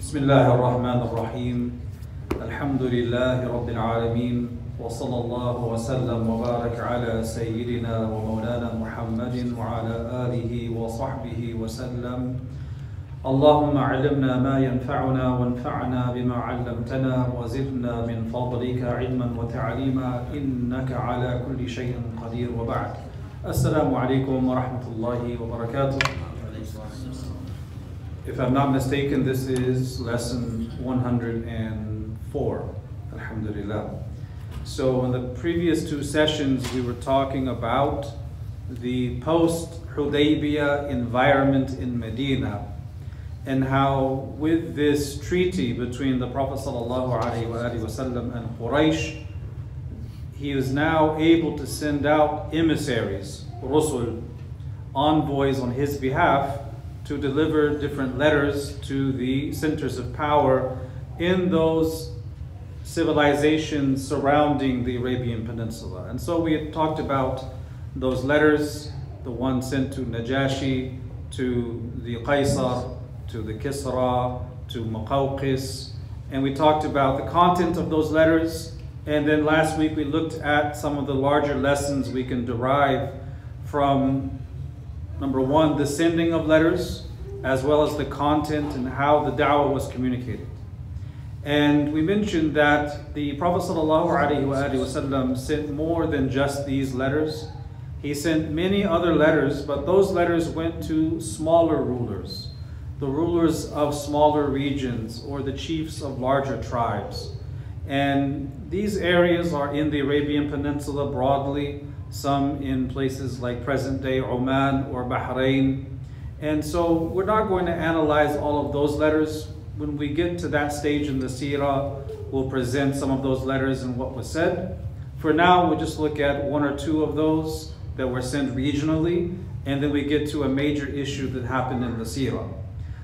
بسم الله الرحمن الرحيم. الحمد لله رب العالمين وصلى الله وسلم وبارك على سيدنا ومولانا محمد وعلى آله وصحبه وسلم. اللهم علمنا ما ينفعنا وانفعنا بما علمتنا وزدنا من فضلك علما وتعليما إنك على كل شيء قدير. وبعد السلام عليكم ورحمة الله وبركاته. If I'm not mistaken, this is lesson 104. Alhamdulillah. So, in the previous two sessions, we were talking about the post Hudaybiyah environment in Medina and how, with this treaty between the Prophet ﷺ and Quraysh, he is now able to send out emissaries, rusul, envoys on his behalf to deliver different letters to the centers of power in those civilizations surrounding the Arabian Peninsula. And so we had talked about those letters, the one sent to Najashi, to the Qaisar, to the Kisra, to Muqawqis, and we talked about the content of those letters. And then last week we looked at some of the larger lessons we can derive from number one, the sending of letters, as well as the content and how the da'wah was communicated. And we mentioned that the Prophet ﷺ sent more than just these letters. He sent many other letters, but those letters went to smaller rulers, the rulers of smaller regions or the chiefs of larger tribes. And these areas are in the Arabian Peninsula broadly, some in places like present day Oman or Bahrain. And so we're not going to analyze all of those letters. When we get to that stage in the Sirah, we'll present some of those letters and what was said. For now, we'll just look at one or two of those that were sent regionally, and then we get to a major issue that happened in the Sirah.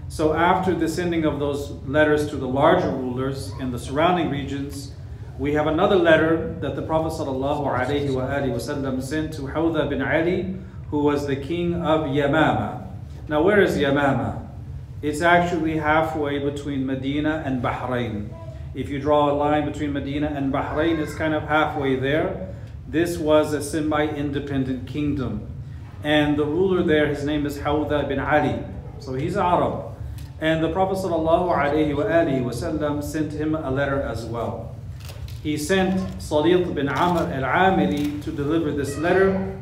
So after the sending of those letters to the larger rulers in the surrounding regions, we have another letter that the Prophet ﷺ sent to Hawdha bin Ali, who was the king of Yamama. Now, where is Yamama? It's actually halfway between Medina and Bahrain. If you draw a line between Medina and Bahrain, it's kind of halfway there. This was a semi independent kingdom. And the ruler there, his name is Hawdha bin Ali. So he's Arab. And the Prophet ﷺ sent him a letter as well he sent Salit bin Amr al-Amiri to deliver this letter.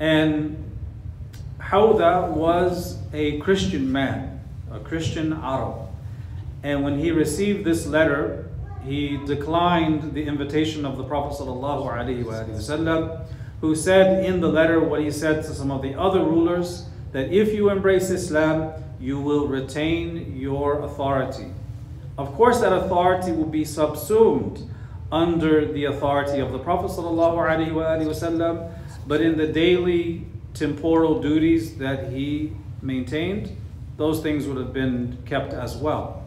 And Hawdha was a Christian man, a Christian Arab. And when he received this letter, he declined the invitation of the Prophet ﷺ, who said in the letter what he said to some of the other rulers, that if you embrace Islam, you will retain your authority. Of course, that authority will be subsumed under the authority of the Prophet ﷺ, but in the daily temporal duties that he maintained, those things would have been kept as well.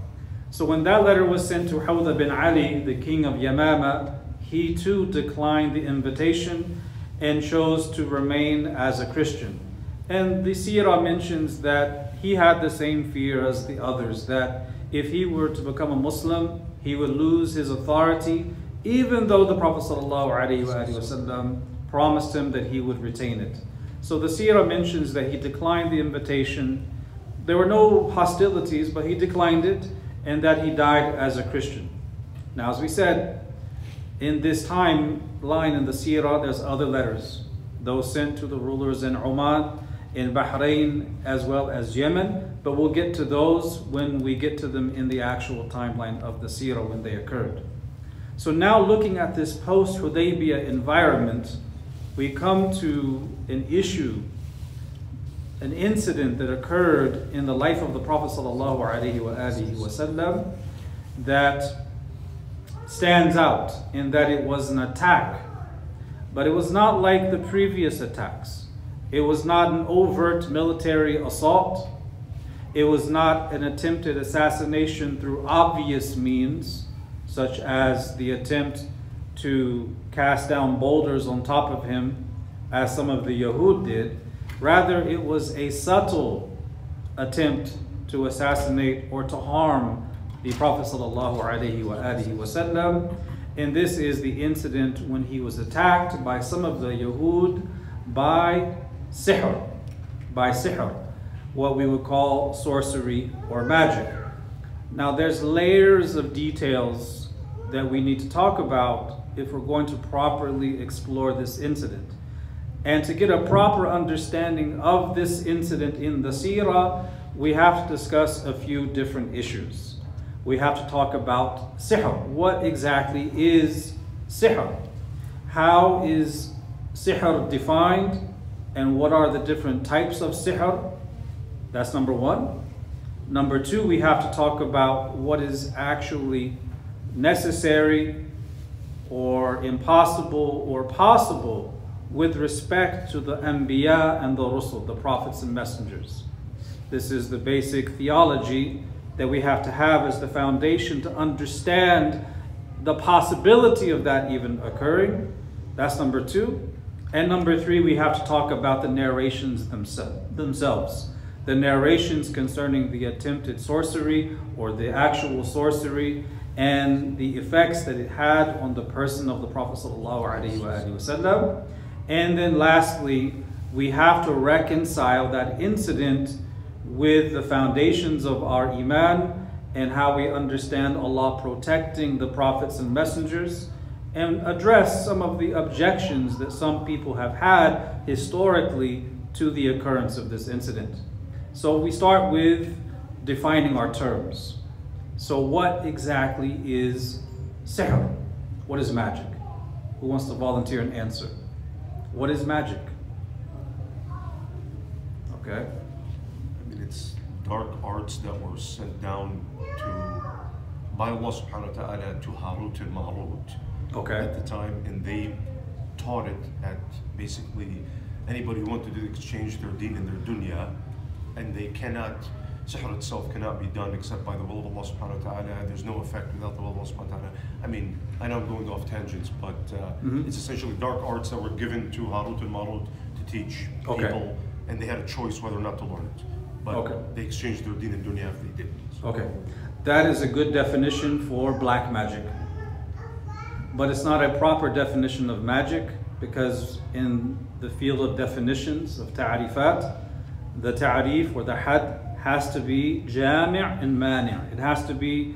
So when that letter was sent to Hawdha bin Ali, the king of Yamama, he too declined the invitation and chose to remain as a Christian. And the Sirah mentions that he had the same fear as the others, that if he were to become a Muslim, he would lose his authority even though the Prophet ﷺ promised him that he would retain it. So the seerah mentions that he declined the invitation. There were no hostilities, but he declined it, and that he died as a Christian. Now, as we said, in this timeline in the seerah, there's other letters, those sent to the rulers in Oman, in Bahrain, as well as Yemen, but we'll get to those when we get to them in the actual timeline of the seerah when they occurred. So now looking at this post-Hudaybiyah environment, we come to an issue, an incident that occurred in the life of the Prophet ﷺ that stands out in that it was an attack. But it was not like the previous attacks. It was not an overt military assault. It was not an attempted assassination through obvious means such as the attempt to cast down boulders on top of him, as some of the Yahud did. Rather, it was a subtle attempt to assassinate or to harm the Prophet wasallam. And this is the incident when he was attacked by some of the Yahud by sihr, by sihr, what we would call sorcery or magic. Now there's layers of details that we need to talk about if we're going to properly explore this incident. And to get a proper understanding of this incident in the seerah, we have to discuss a few different issues. We have to talk about sihr. What exactly is sihr? How is sihr defined? And what are the different types of sihr? That's number one. Number two, we have to talk about what is actually necessary or impossible or possible with respect to the Anbiya and the Rusul, the prophets and messengers. This is the basic theology that we have to have as the foundation to understand the possibility of that even occurring. That's number two. And number three, we have to talk about the narrations themselves. The narrations concerning the attempted sorcery or the actual sorcery and the effects that it had on the person of the Prophet. And then lastly, we have to reconcile that incident with the foundations of our Iman and how we understand Allah protecting the prophets and messengers and address some of the objections that some people have had historically to the occurrence of this incident. So we start with defining our terms. So what exactly is sihr? What is magic? Who wants to volunteer and answer? What is magic? Okay I mean, it's dark arts that were sent down to by Allah subhanahu wa ta'ala to Harut and Marut okay. at the time and they taught it at basically anybody who wanted to exchange their deen and their dunya and they cannot sihr itself cannot be done except by the will of Allah subhanahu wa ta'ala. There's no effect without the will of Allah subhanahu wa ta'ala. I mean, I know I'm going off tangents, but uh, mm-hmm. it's essentially dark arts that were given to Harut and Marut to teach okay. people, and they had a choice whether or not to learn it but Okay. they exchanged their din and dunya if they didn't. So- Okay, that is a good definition for black magic. But it's not a proper definition of magic because in the field of definitions of ta'rifat, the ta'rif or the had has to be jami' and mani'. It has to be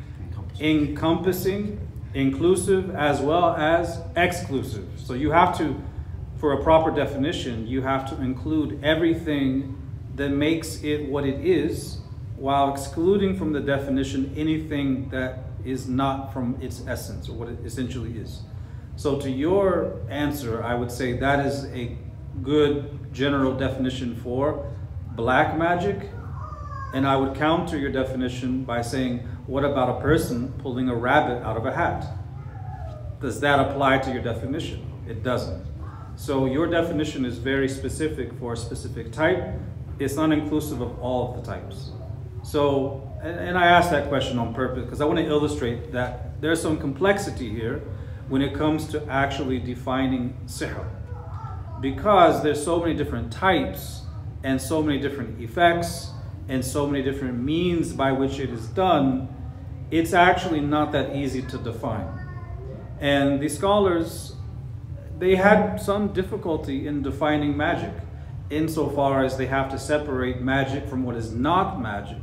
encompassing, inclusive, as well as exclusive. So you have to, for a proper definition, you have to include everything that makes it what it is while excluding from the definition anything that is not from its essence or what it essentially is. So, to your answer, I would say that is a good general definition for black magic. And I would counter your definition by saying, what about a person pulling a rabbit out of a hat? Does that apply to your definition? It doesn't. So, your definition is very specific for a specific type it's not inclusive of all of the types. So, and, and I asked that question on purpose because I want to illustrate that there's some complexity here when it comes to actually defining sihr. Because there's so many different types and so many different effects and so many different means by which it is done, it's actually not that easy to define. And the scholars, they had some difficulty in defining magic insofar as they have to separate magic from what is not magic,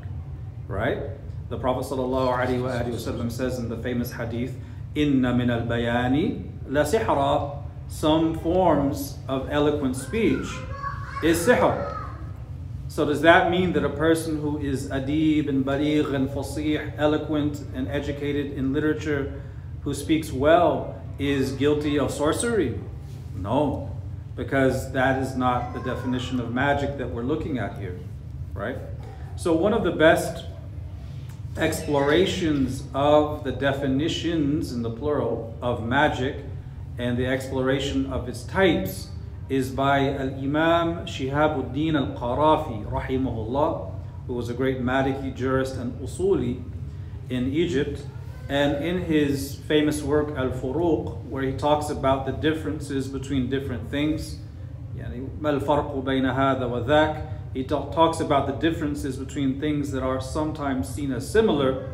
right? The Prophet ﷺ says in the famous hadith, Inna min al bayani la sihra, some forms of eloquent speech is sihr. So does that mean that a person who is adib and baligh and fasih, eloquent and educated in literature, who speaks well, is guilty of sorcery? No because that is not the definition of magic that we're looking at here, right? So, one of the best explorations of the definitions in the plural of magic and the exploration of its types is by Al Imam Shihabuddin Al Qarafi, rahimahullah, who was a great Maliki jurist and usuli in Egypt. And in his famous work, Al Furuq, where he talks about the differences between different things, he talks about the differences between things that are sometimes seen as similar.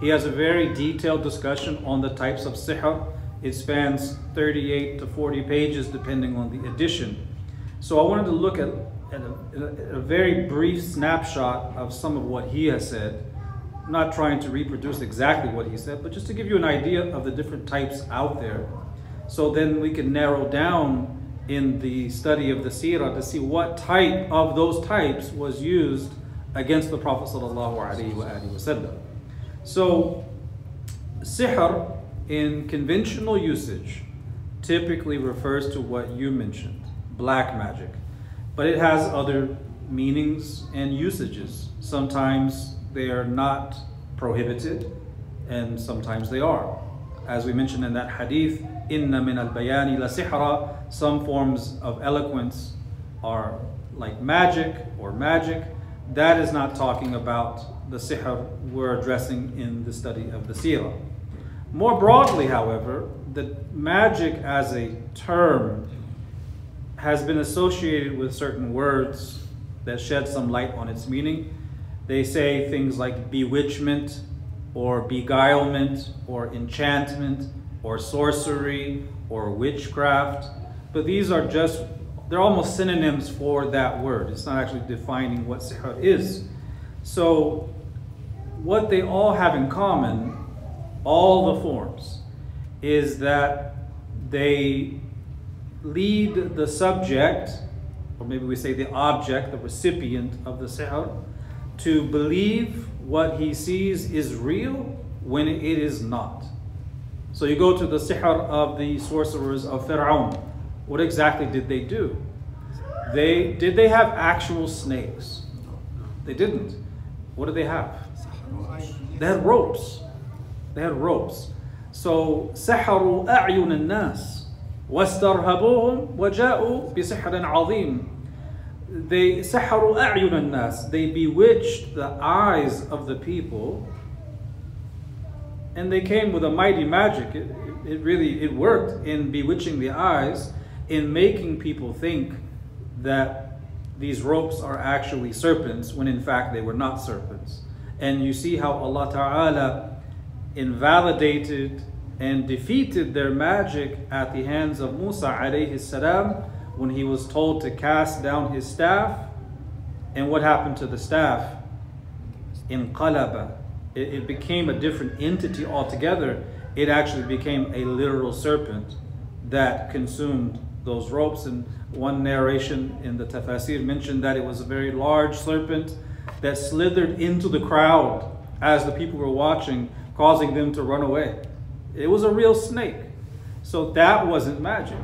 He has a very detailed discussion on the types of sihr. It spans 38 to 40 pages depending on the edition. So I wanted to look at, at, a, a very brief snapshot of some of what he has said. I'm not trying to reproduce exactly what he said, but just to give you an idea of the different types out there. So then we can narrow down in the study of the seerah to see what type of those types was used against the Prophet ﷺ. So, sihr in conventional usage typically refers to what you mentioned, black magic, but it has other meanings and usages. Sometimes they are not prohibited, and sometimes they are. As we mentioned in that hadith, inna min al bayani la sihra, some forms of eloquence are like magic or magic. That is not talking about the sihr we're addressing in the study of the seerah. More broadly, however, the magic as a term has been associated with certain words that shed some light on its meaning. They say things like bewitchment or beguilement or enchantment or sorcery or witchcraft. But these are just, they're almost synonyms for that word. It's not actually defining what sihr is. So, what they all have in common, all the forms, is that they lead the subject, or maybe we say the object, the recipient of the sihr, to believe what he sees is real when it is not. So you go to the sihr of the sorcerers of Fir'aun. What exactly did they do? They did they have actual snakes? They didn't. What did they have? They had ropes. They had ropes. So سحروا أعين الناس واسترهبوهم وجاءوا بسحر عظيم. They سحروا أعين الناس. They bewitched the eyes of the people and they came with a mighty magic. It, it really it worked in bewitching the eyes, in making people think that these ropes are actually serpents when in fact they were not serpents. And you see how Allah Ta'ala invalidated and defeated their magic at the hands of Musa alayhi salam when he was told to cast down his staff. And what happened to the staff? In qalaba, it, it became a different entity altogether. It actually became a literal serpent that consumed those ropes. And one narration in the tafsir mentioned that it was a very large serpent that slithered into the crowd as the people were watching, causing them to run away. It was a real snake. So that wasn't magic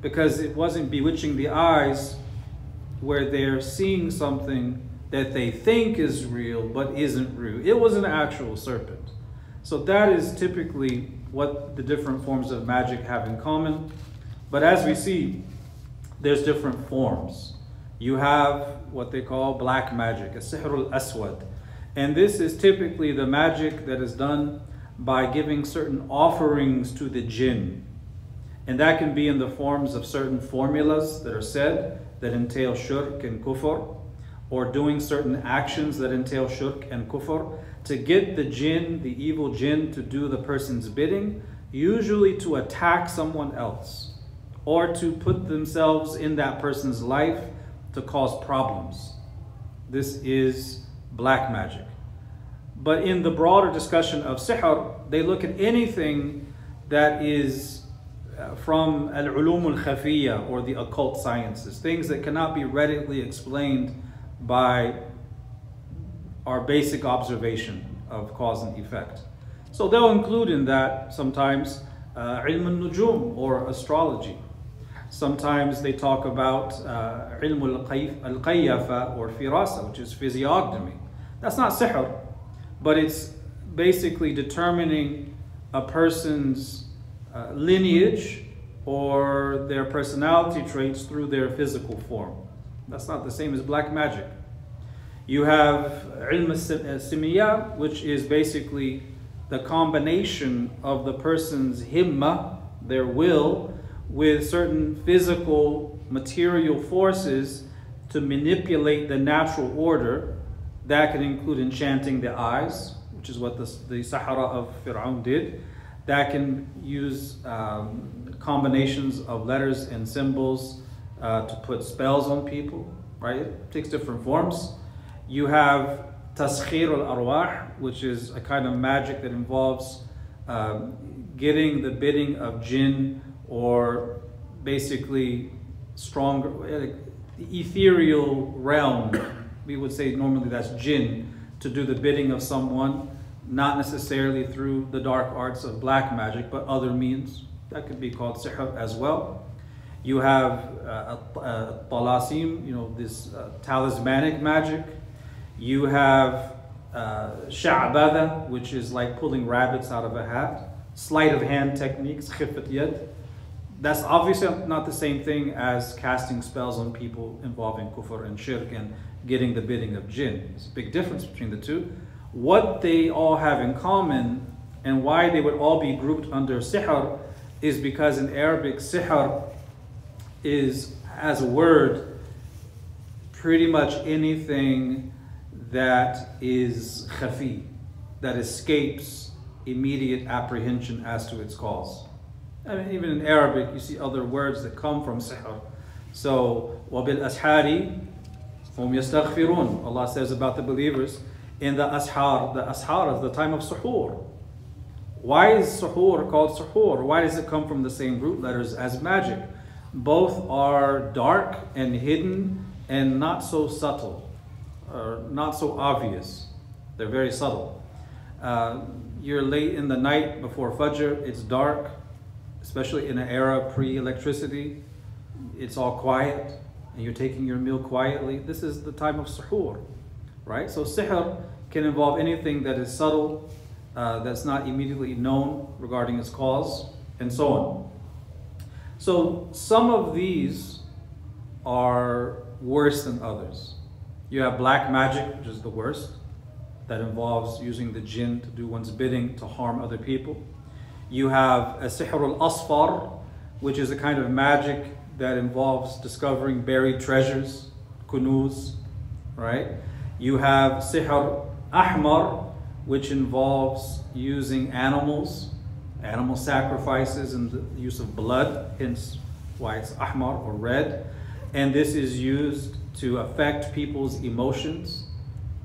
because it wasn't bewitching the eyes where they're seeing something that they think is real but isn't real. It was an actual serpent. So that is typically what the different forms of magic have in common. But as we see, there's different forms. You have what they call black magic, a sihr al-aswad. And this is typically the magic that is done by giving certain offerings to the jinn. And that can be in the forms of certain formulas that are said that entail shirk and kufr or doing certain actions that entail shirk and kufr to get the jinn, the evil jinn, to do the person's bidding, usually to attack someone else or to put themselves in that person's life to cause problems. This is black magic. But in the broader discussion of sihr, they look at anything that is uh, from al-ulum al-khafiyya or the occult sciences, things that cannot be readily explained by our basic observation of cause and effect. So they'll include in that sometimes uh, al-nujum or astrology. Sometimes they talk about uh, al-qayyafa or firasa, which is physiognomy. That's not sihr, but it's basically determining a person's uh, lineage or their personality traits through their physical form. That's not the same as black magic. You have ilm simiyya, which is basically the combination of the person's himma, their will, with certain physical material forces to manipulate the natural order. That can include enchanting the eyes, which is what the, the Sahara of Fir'aun did, that can use um, combinations of letters and symbols uh, to put spells on people, right? It takes different forms. You have taskhir al arwah, which is a kind of magic that involves um, getting the bidding of jinn or basically stronger, the ethereal realm. We would say normally that's jinn to do the bidding of someone, not necessarily through the dark arts of black magic, but other means. That could be called sihr as well. You have uh, uh, talasim, you know, this uh, talismanic magic. You have uh, sha'bada, which is like pulling rabbits out of a hat. Sleight of hand techniques, khifat yad. That's obviously not the same thing as casting spells on people involving kufr and shirk and getting the bidding of jinn. It's a big difference between the two. What they all have in common and why they would all be grouped under sihr is because in Arabic sihr is as a word pretty much anything that is khafi, that escapes immediate apprehension as to its cause. I mean, even in Arabic, you see other words that come from sihr. So, wabil ashari Yastaghfirun. Allah says about the believers in the ashar. The ashar is the time of suhoor. Why is suhoor called suhoor? Why does it come from the same root letters as magic? Both are dark and hidden and not so subtle, or not so obvious. They're very subtle. Uh, you're late in the night before Fajr, it's dark, especially in an era pre electricity, it's all quiet and you're taking your meal quietly. This is the time of suhoor, right? So, sihr can involve anything that is subtle uh, that's not immediately known regarding its cause, and so on. So some of these are worse than others. You have black magic, which is the worst, that involves using the jinn to do one's bidding to harm other people. You have a sihr al-asfar, which is a kind of magic that involves discovering buried treasures, kunuz, right? You have sihr ahmar, which involves using animals, animal sacrifices, and the use of blood, hence why it's ahmar or red. And this is used to affect people's emotions.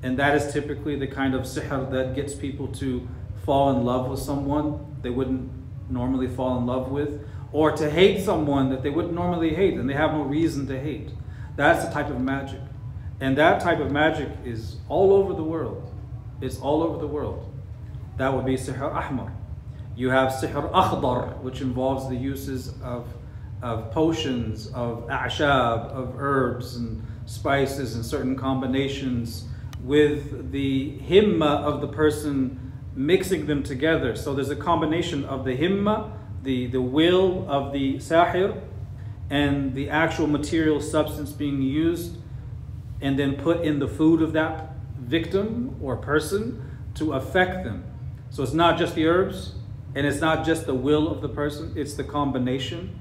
And that is typically the kind of sihr that gets people to fall in love with someone they wouldn't normally fall in love with, or to hate someone that they wouldn't normally hate and they have no reason to hate. That's the type of magic. And that type of magic is all over the world. It's all over the world. That would be sihr ahmar. You have sihr akhdar, which involves the uses of, of potions, of a'shab, of herbs and spices and certain combinations with the himma of the person mixing them together. So there's a combination of the himma, the, the will of the sahir, and the actual material substance being used and then put in the food of that victim or person to affect them. So it's not just the herbs and it's not just the will of the person, it's the combination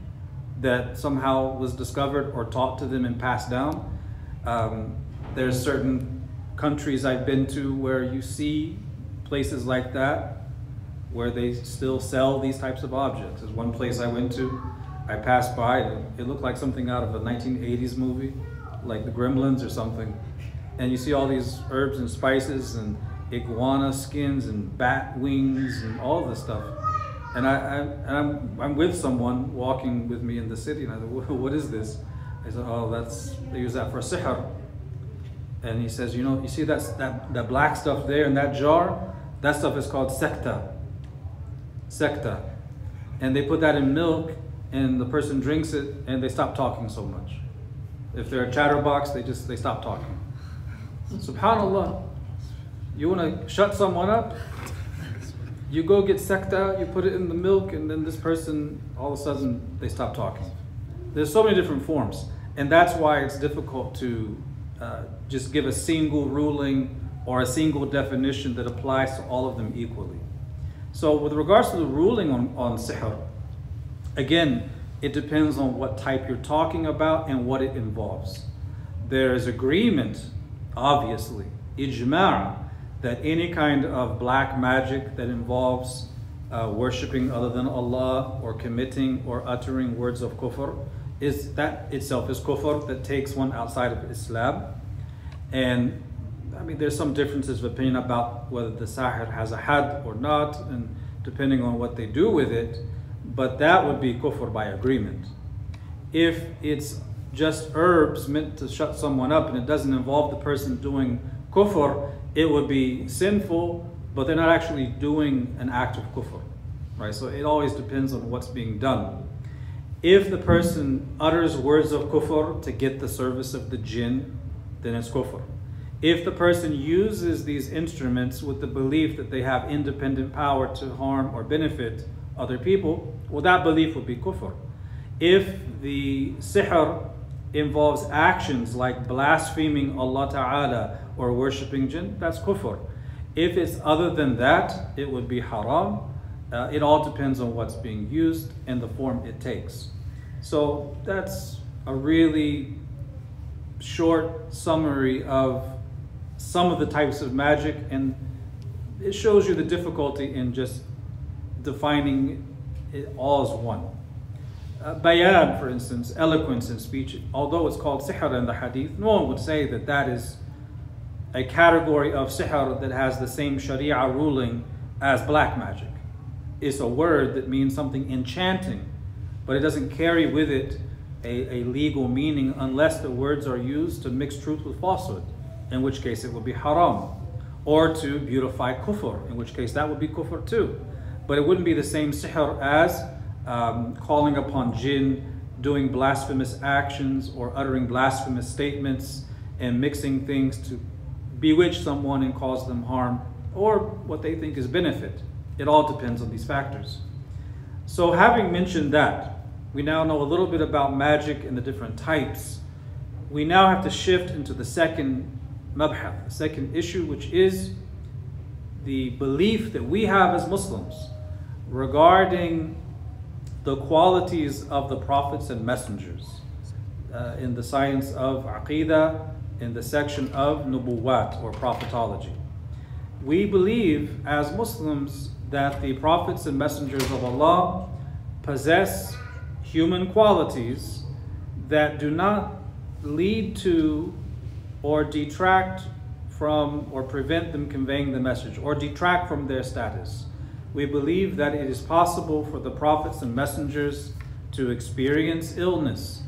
that somehow was discovered or taught to them and passed down. Um, there's certain countries I've been to where you see places like that where they still sell these types of objects. There's one place I went to, I passed by, and it looked like something out of a 1980s movie, like the Gremlins or something and you see all these herbs and spices and iguana skins and bat wings and all this stuff. And I, I and I'm I'm with someone walking with me in the city, and I said, "What is this?" I said, "Oh, that's they use that for sihr." And he says, "You know, you see that that that black stuff there in that jar? That stuff is called sekta. Sekta, and they put that in milk, and the person drinks it, and they stop talking so much. If they're a chatterbox, they just they stop talking." Subhanallah. You want to shut someone up? You go get sekta, you put it in the milk, and then this person, all of a sudden, they stop talking. There's so many different forms. And that's why it's difficult to uh, just give a single ruling or a single definition that applies to all of them equally. So, with regards to the ruling on, on sihr, again, it depends on what type you're talking about and what it involves. There is agreement obviously, ijma' that any kind of black magic that involves uh, worshiping other than Allah or committing or uttering words of kufr is that itself is kufr that takes one outside of Islam. And I mean, there's some differences of opinion about whether the sahir has a had or not, and depending on what they do with it, but that would be kufr by agreement. If it's just herbs meant to shut someone up and it doesn't involve the person doing kufr, it would be sinful, but they're not actually doing an act of kufr. Right? So it always depends on what's being done. If the person utters words of kufr to get the service of the jinn, then it's kufr. If the person uses these instruments with the belief that they have independent power to harm or benefit other people, well, that belief would be kufr. If the sihr involves actions like blaspheming Allah Ta'ala or worshipping jinn, that's kufr. If it's other than that, it would be haram. Uh, it all depends on what's being used and the form it takes. So that's a really short summary of some of the types of magic, and it shows you the difficulty in just defining it all as one. Uh, bayan, for instance, eloquence in speech, although it's called sihr in the hadith, no one would say that that is a category of sihr that has the same sharia ruling as black magic. It's a word that means something enchanting, but it doesn't carry with it a, a legal meaning unless the words are used to mix truth with falsehood, in which case it would be haram, or to beautify kufr, in which case that would be kufr too. But it wouldn't be the same sihr as um, calling upon jinn, doing blasphemous actions, or uttering blasphemous statements, and mixing things to bewitch someone and cause them harm, or what they think is benefit. It all depends on these factors. So, having mentioned that, we now know a little bit about magic and the different types. We now have to shift into the second mabhath, the second issue, which is the belief that we have as Muslims regarding the qualities of the prophets and messengers uh, in the science of aqidah, in the section of nubuwat or prophetology. We believe as Muslims that the prophets and messengers of Allah possess human qualities that do not lead to or detract from or prevent them conveying the message or detract from their status we believe that it is possible for the prophets and messengers to experience illness,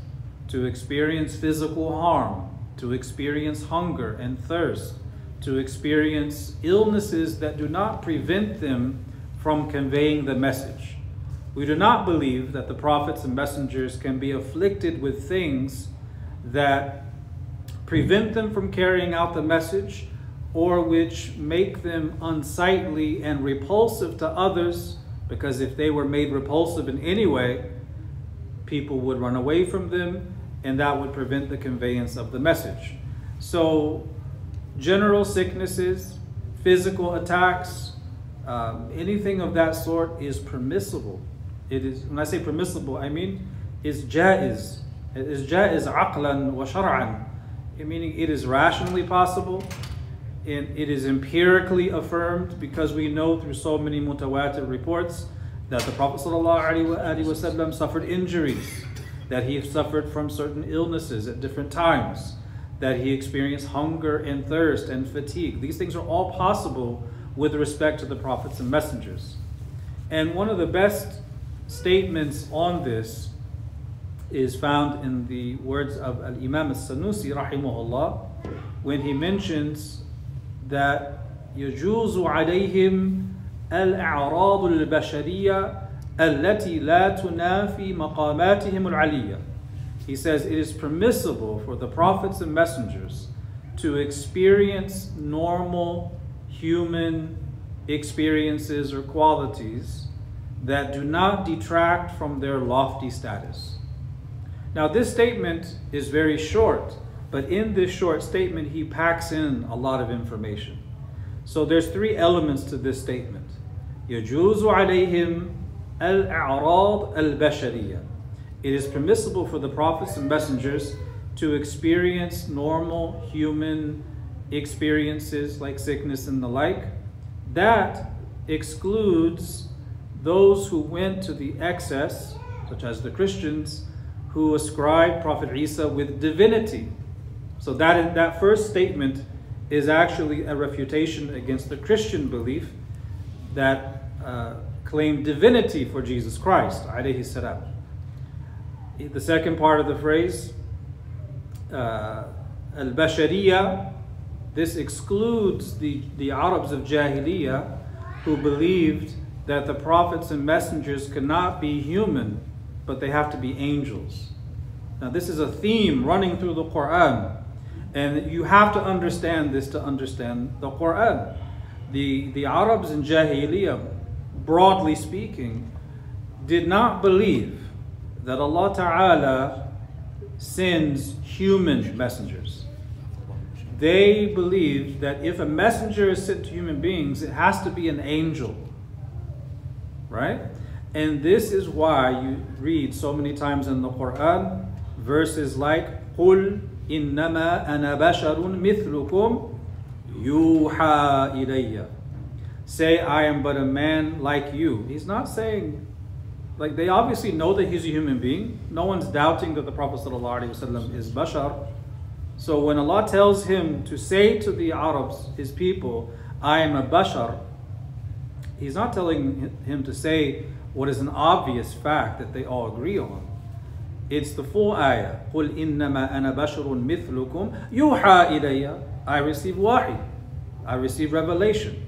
to experience physical harm, to experience hunger and thirst, to experience illnesses that do not prevent them from conveying the message. We do not believe that the prophets and messengers can be afflicted with things that prevent them from carrying out the message or which make them unsightly and repulsive to others, because if they were made repulsive in any way, people would run away from them, and that would prevent the conveyance of the message. So, general sicknesses, physical attacks, um, anything of that sort is permissible. It is when I say permissible, I mean is jaiz. It is jaiz aqlan wa shar'an, meaning it is rationally possible and it is empirically affirmed because we know through so many mutawatir reports that the Prophet ﷺ suffered injuries, that he suffered from certain illnesses at different times, that he experienced hunger and thirst and fatigue. These things are all possible with respect to the prophets and messengers. And one of the best statements on this is found in the words of Al Imam al Sanusi, rahimahullah, when he mentions that يجوز عليهم الأعراض البشرية التي لا تنافي مقاماتهم العلية. He says it is permissible for the prophets and messengers to experience normal human experiences or qualities that do not detract from their lofty status. Now, this statement is very short but in this short statement, he packs in a lot of information. So there's three elements to this statement. يجوز عليهم الأعراض البشرية. It is permissible for the prophets and messengers to experience normal human experiences like sickness and the like, that excludes those who went to the excess, such as the Christians, who ascribed Prophet Isa with divinity. So that, that first statement is actually a refutation against the Christian belief that uh, claimed divinity for Jesus Christ, alayhi salam. The second part of the phrase, uh, al-bashariya, this excludes the, the Arabs of Jahiliyyah who believed that the prophets and messengers cannot be human, but they have to be angels. Now, this is a theme running through the Quran, and you have to understand this to understand the Quran. The, the Arabs in Jahiliyyah, broadly speaking, did not believe that Allah Ta'ala sends human messengers. They believed that if a messenger is sent to human beings, it has to be an angel. Right? And this is why you read so many times in the Quran verses like قُلْ إِنَّمَا أَنَا بَشَرٌ مِثْلُكُمْ يُوحَى إِلَيَّ Say, I am but a man like you. He's not saying, like, they obviously know that he's a human being. No one's doubting that the Prophet ﷺ is bashar. So when Allah tells him to say to the Arabs, his people, I am a bashar, He's not telling him to say what is an obvious fact that they all agree on. It's the full ayah. قُلْ إِنَّمَا أَنَا بَشَرٌ مِثْلُكُمْ يُوحَى إِلَيَّ I receive wahi. I receive revelation.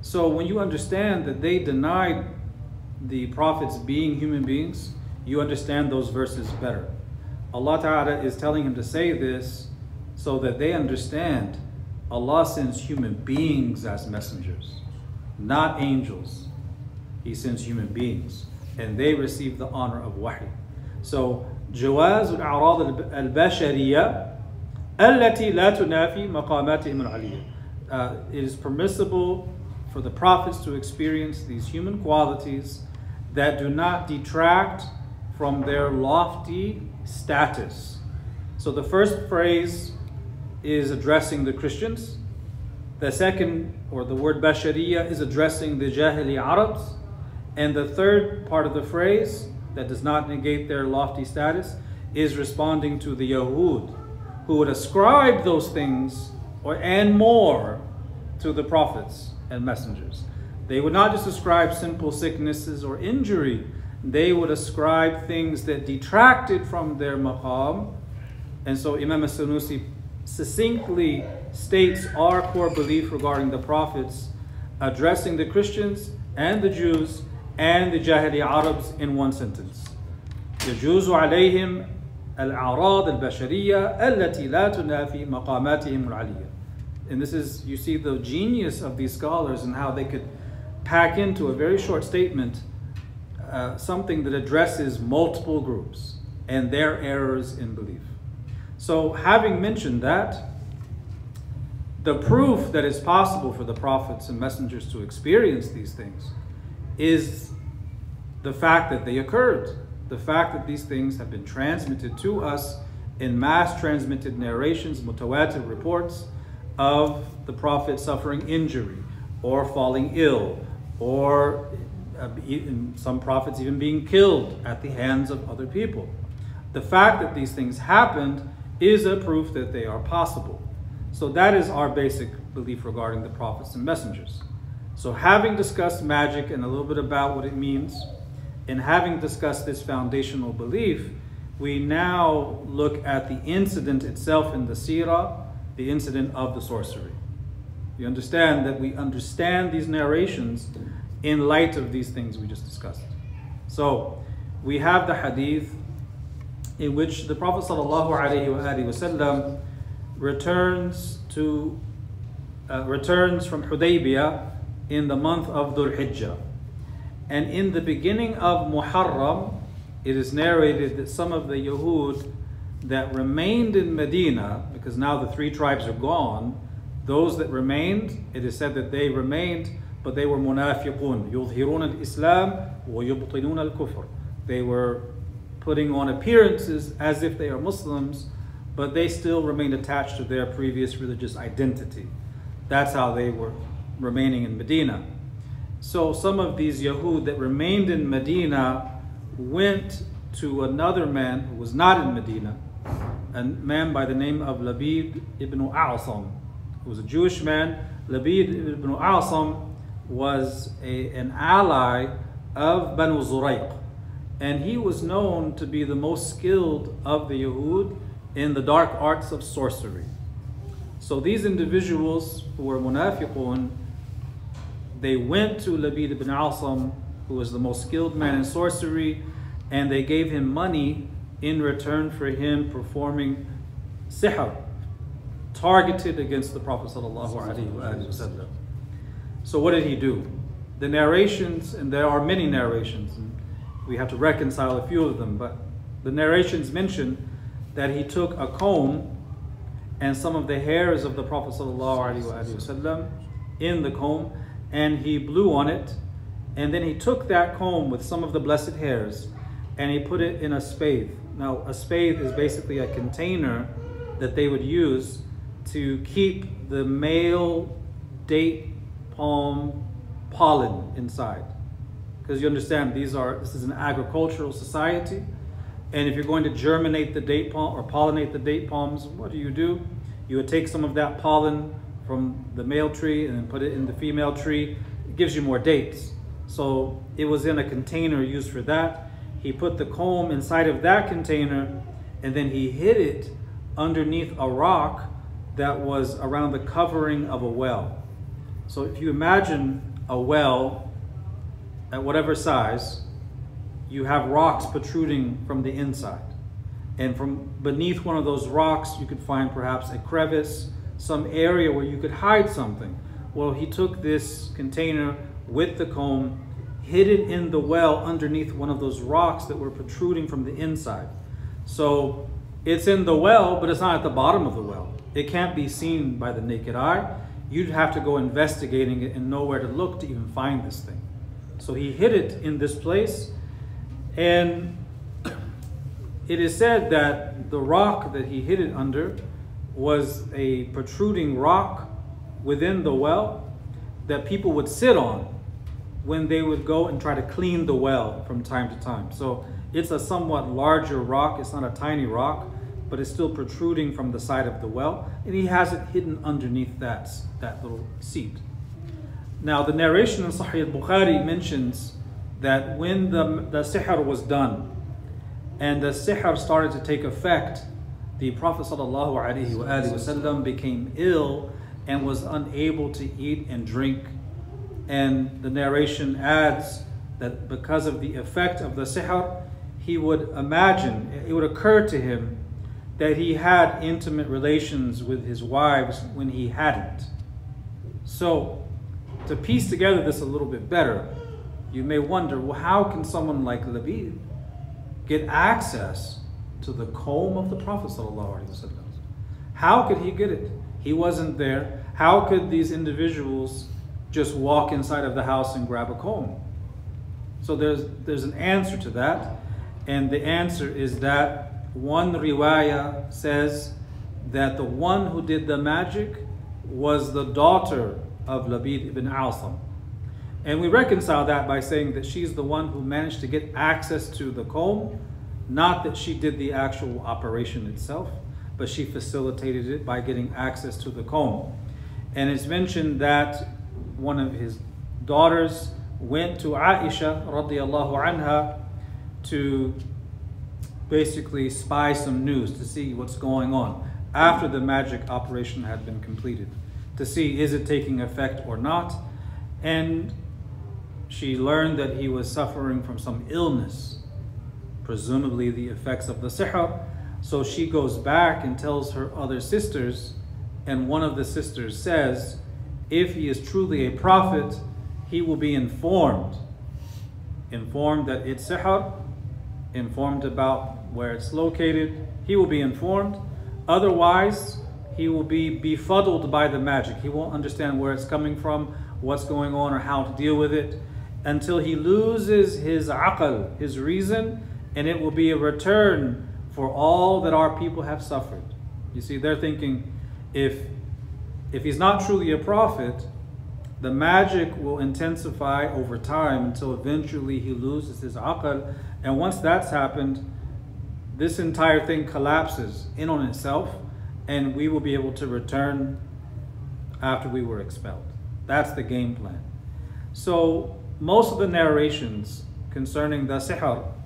So when you understand that they denied the prophets being human beings, you understand those verses better. Allah Ta'ala is telling him to say this so that they understand Allah sends human beings as messengers not angels. He sends human beings, and they receive the honor of wahi. So, جواز الأعراض البشرية التي لا تنافي مقاماتهم العلية. Uh, it is permissible for the prophets to experience these human qualities that do not detract from their lofty status. So the first phrase is addressing the Christians. The second, or the word bashariya, is addressing the Jahili Arabs. And the third part of the phrase, that does not negate their lofty status, is responding to the Yahud, who would ascribe those things or and more to the prophets and messengers. They would not just ascribe simple sicknesses or injury, they would ascribe things that detracted from their maqam. And so Imam as-Sanusi succinctly states our core belief regarding the prophets, addressing the Christians and the Jews and the Jahili Arabs in one sentence. يجوز عليهم الأعراض البشرية التي لا تنافي مقاماتهم العلية. And this is, you see the genius of these scholars and how they could pack into a very short statement uh, something that addresses multiple groups and their errors in belief. So, having mentioned that, the proof that it's possible for the prophets and messengers to experience these things is the fact that they occurred, the fact that these things have been transmitted to us in mass transmitted narrations, mutawatir reports of the prophet suffering injury or falling ill or uh, some prophets even being killed at the hands of other people. The fact that these things happened is a proof that they are possible. So that is our basic belief regarding the prophets and messengers. So having discussed magic and a little bit about what it means, and having discussed this foundational belief, we now look at the incident itself in the seerah, the incident of the sorcery. You understand that we understand these narrations in light of these things we just discussed. So we have the hadith in which the Prophet ﷺ returns to uh, returns from Hudaybiyah in the month of Dhul Hijjah. And in the beginning of Muharram, it is narrated that some of the Yahud that remained in Medina, because now the three tribes are gone, those that remained, it is said that they remained, but they were munafiqun, yudhirun al-Islam wa yubtinun al-kufr. They were putting on appearances as if they are Muslims, but they still remained attached to their previous religious identity. That's how they were remaining in Medina. So some of these Yahud that remained in Medina went to another man who was not in Medina, a man by the name of Labid ibn A'sam, who was a Jewish man. Labid ibn A'sam was a, an ally of Banu Zurayq, and he was known to be the most skilled of the Yahud in the dark arts of sorcery. So these individuals who were munafiqun, they went to Labid ibn Asam, who was the most skilled man in sorcery, and they gave him money in return for him performing sihr, targeted against the Prophet. So what did he do? The narrations, and there are many narrations, and we have to reconcile a few of them, but the narrations mention that he took a comb and some of the hairs of the Prophet in the comb and he blew on it. And then he took that comb with some of the blessed hairs and he put it in a spathe. Now, a spathe is basically a container that they would use to keep the male date palm pollen inside. Because you understand, these are this is an agricultural society. And if you're going to germinate the date palm or pollinate the date palms, what do you do? You would take some of that pollen from the male tree and then put it in the female tree. It gives you more dates. So it was in a container used for that. He put the comb inside of that container and then he hid it underneath a rock that was around the covering of a well. So if you imagine a well at whatever size, you have rocks protruding from the inside. And from beneath one of those rocks, you could find perhaps a crevice, some area where you could hide something. Well, he took this container with the comb, hid it in the well underneath one of those rocks that were protruding from the inside. So it's in the well, but it's not at the bottom of the well. It can't be seen by the naked eye. You'd have to go investigating it and know where to look to even find this thing. So he hid it in this place, and it is said that the rock that he hid it under was a protruding rock within the well that people would sit on when they would go and try to clean the well from time to time. So it's a somewhat larger rock, it's not a tiny rock, but it's still protruding from the side of the well, and he has it hidden underneath that, that little seat. Now, the narration in Sahih al-Bukhari mentions that when the, the sihr was done, and the sihr started to take effect, the Prophet ﷺ became ill and was unable to eat and drink. And the narration adds that because of the effect of the sihr, he would imagine, it would occur to him that he had intimate relations with his wives when he hadn't. So, to piece together this a little bit better, you may wonder well, how can someone like Labid get access to the comb of the Prophet. How could he get it? He wasn't there. How could these individuals just walk inside of the house and grab a comb? So there's, there's an answer to that. And the answer is that one riwayah says that the one who did the magic was the daughter of Labid ibn Asam. And we reconcile that by saying that she's the one who managed to get access to the comb, not that she did the actual operation itself, but she facilitated it by getting access to the comb. And it's mentioned that one of his daughters went to Aisha radiallahu anha to basically spy some news to see what's going on after the magic operation had been completed, to see is it taking effect or not. And she learned that he was suffering from some illness, presumably the effects of the sihr. So she goes back and tells her other sisters, and one of the sisters says, if he is truly a prophet, he will be informed. Informed that it's sihr, informed about where it's located, he will be informed. Otherwise, he will be befuddled by the magic. He won't understand where it's coming from, what's going on, or how to deal with it until he loses his aql, his reason, and it will be a return for all that our people have suffered. You see, they're thinking if if he's not truly a prophet, the magic will intensify over time until eventually he loses his aql. And once that's happened, this entire thing collapses in on itself, and we will be able to return after we were expelled. That's the game plan. So, most of the narrations concerning the sihr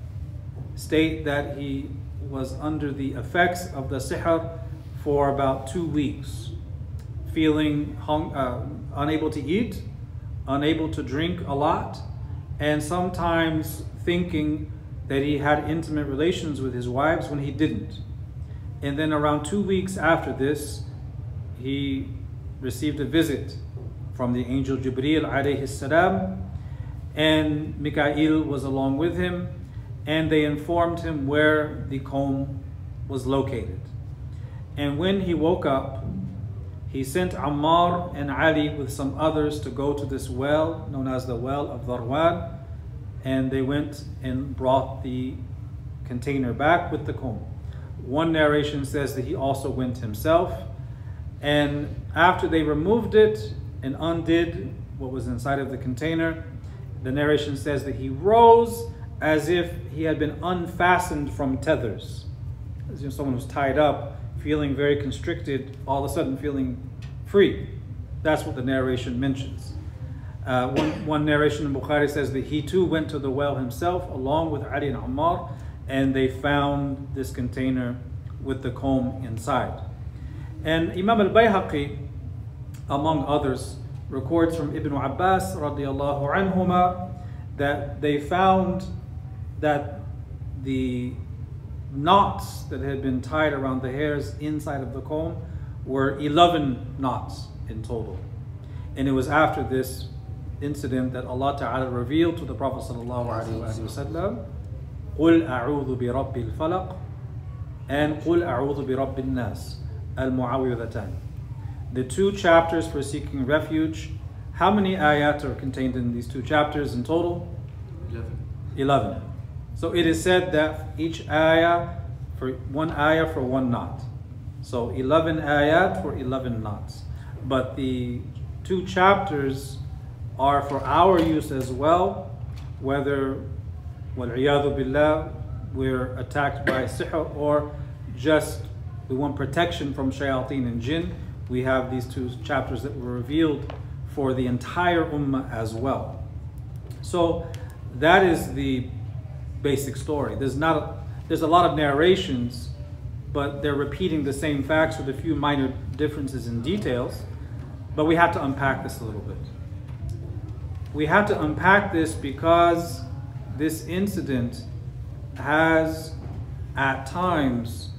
state that he was under the effects of the sihr for about two weeks, feeling hung, uh, unable to eat, unable to drink a lot, and sometimes thinking that he had intimate relations with his wives when he didn't. And then around two weeks after this, he received a visit from the angel Jibreel alayhi salam, and Mikael was along with him, and they informed him where the comb was located. And when he woke up, he sent Ammar and Ali with some others to go to this well known as the well of Dharwan, and they went and brought the container back with the comb. One narration says that he also went himself, and after they removed it and undid what was inside of the container, the narration says that he rose as if he had been unfastened from tethers. As you know, someone who's tied up, feeling very constricted, all of a sudden feeling free. That's what the narration mentions. Uh, one, one narration in Bukhari says that he too went to the well himself along with Ali and Ammar, and they found this container with the comb inside. And Imam al Bayhaqi, among others, records from Ibn Abbas radiallahu anhuma that they found that the knots that had been tied around the hairs inside of the comb were 11 knots in total. And it was after this incident that Allah Ta'ala revealed to the Prophet Sallallahu Alaihi Wasallam, قُلْ أَعُوذُ بِرَبِّ الْفَلَقِ and قُلْ أَعُوذُ بِرَبِّ النَّاسِ الْمُعَوِّذَتَانِ The two chapters for seeking refuge. How many ayat are contained in these two chapters in total? 11. 11. So it is said that each ayah for one ayah for one knot. So 11 ayat for 11 knots. But the two chapters are for our use as well, whether وَالْعِيَاذُ billah, we're attacked by sihr or just we want protection from shayateen and jinn. We have these two chapters that were revealed for the entire ummah as well. So that is the basic story. There's not a, there's a lot of narrations, but they're repeating the same facts with a few minor differences in details. But we have to unpack this a little bit. We have to unpack this because this incident has at times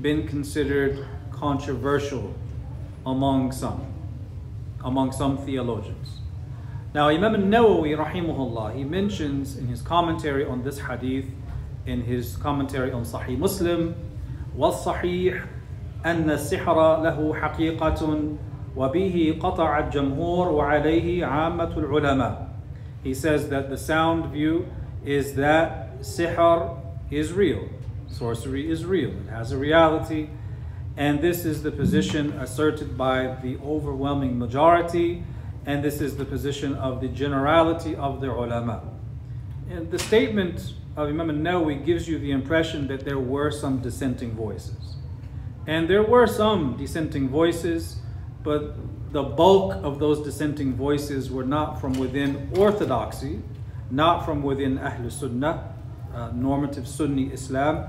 been considered controversial among some, among some theologians. Now, Imam al-Nawawi, rahimahullah, he mentions in his commentary on this hadith, in his commentary on Sahih Muslim, والصحيح أن السحر له حقيقة وبه قطع الجمهور وعليه عامة العلماء. He says that the sound view is that sihr is real. Sorcery is real. It has a reality. And this is the position asserted by the overwhelming majority, and this is the position of the generality of the ulama. And the statement of Imam al-Nawawi gives you the impression that there were some dissenting voices. And there were some dissenting voices, but the bulk of those dissenting voices were not from within orthodoxy, not from within Ahl Sunnah, uh, normative Sunni Islam.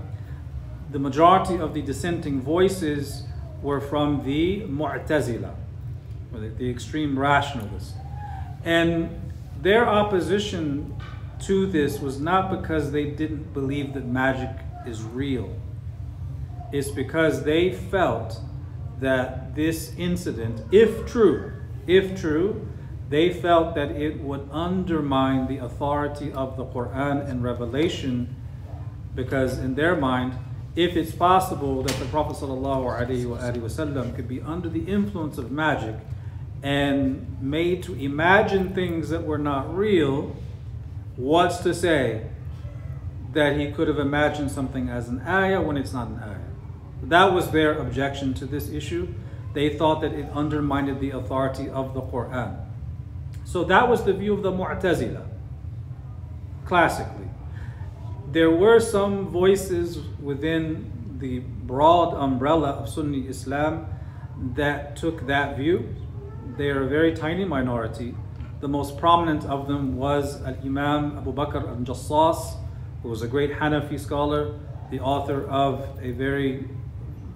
The majority of the dissenting voices were from the Mu'tazila, or the, the extreme rationalists. And their opposition to this was not because they didn't believe that magic is real. It's because they felt that this incident, if true, if true, they felt that it would undermine the authority of the Quran and revelation because in their mind, if it's possible that the Prophet ﷺ could be under the influence of magic and made to imagine things that were not real, what's to say that he could have imagined something as an ayah when it's not an ayah? That was their objection to this issue. They thought that it undermined the authority of the Quran. So that was the view of the Mu'tazila, classically. There were some voices within the broad umbrella of Sunni Islam that took that view. They are a very tiny minority. The most prominent of them was Al Imam Abu Bakr al Jassas, who was a great Hanafi scholar, the author of a very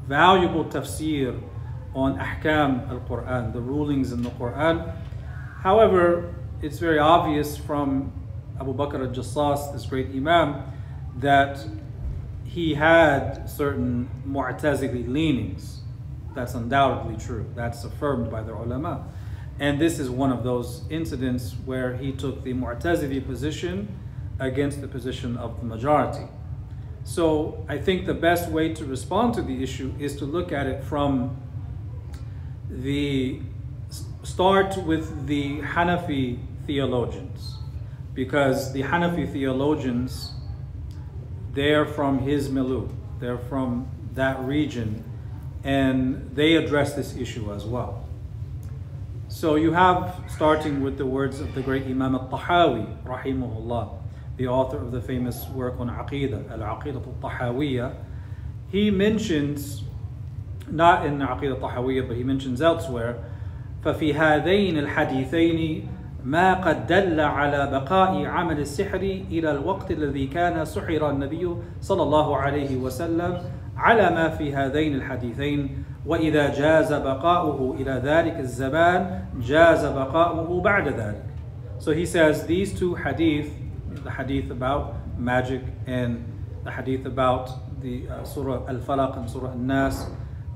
valuable tafsir on ahkam al Quran, the rulings in the Quran. However, it's very obvious from Abu Bakr al Jassas, this great Imam, that he had certain Mu'tazili leanings. That's undoubtedly true. That's affirmed by the ulama. And this is one of those incidents where he took the Mu'tazili position against the position of the majority. So I think the best way to respond to the issue is to look at it from the start with the Hanafi theologians because the Hanafi theologians they're from his milieu they're from that region and they address this issue as well so you have starting with the words of the great Imam al-Tahawi rahimahullah the author of the famous work on Aqidah al-Aqidah al-Tahawiyah he mentions not in Aqidah al-Tahawiyah but he mentions elsewhere ففي هذين الحديثين ما قد دل على بقاء عمل السحر إلى الوقت الذي كان سحر النبي صلى الله عليه وسلم على ما في هذين الحديثين وإذا جاز بقاؤه إلى ذلك الزمان جاز بقاؤه بعد ذلك So he says these two hadith, the hadith about magic and the hadith about the uh, Surah Al-Falaq and Surah Al-Nas,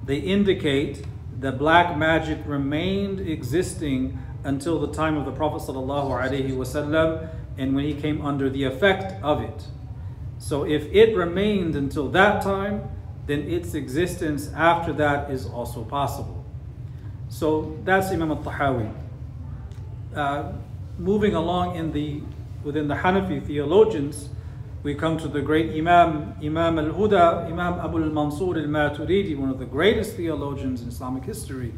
they indicate the black magic remained existing until the time of the Prophet ﷺ and when he came under the effect of it. So if it remained until that time, then its existence after that is also possible. So that's Imam al-Tahawi. Uh, moving along in the within the Hanafi theologians, we come to the great Imam, Imam al Huda, Imam Abu al Mansur al Maturidi, one of the greatest theologians in Islamic history.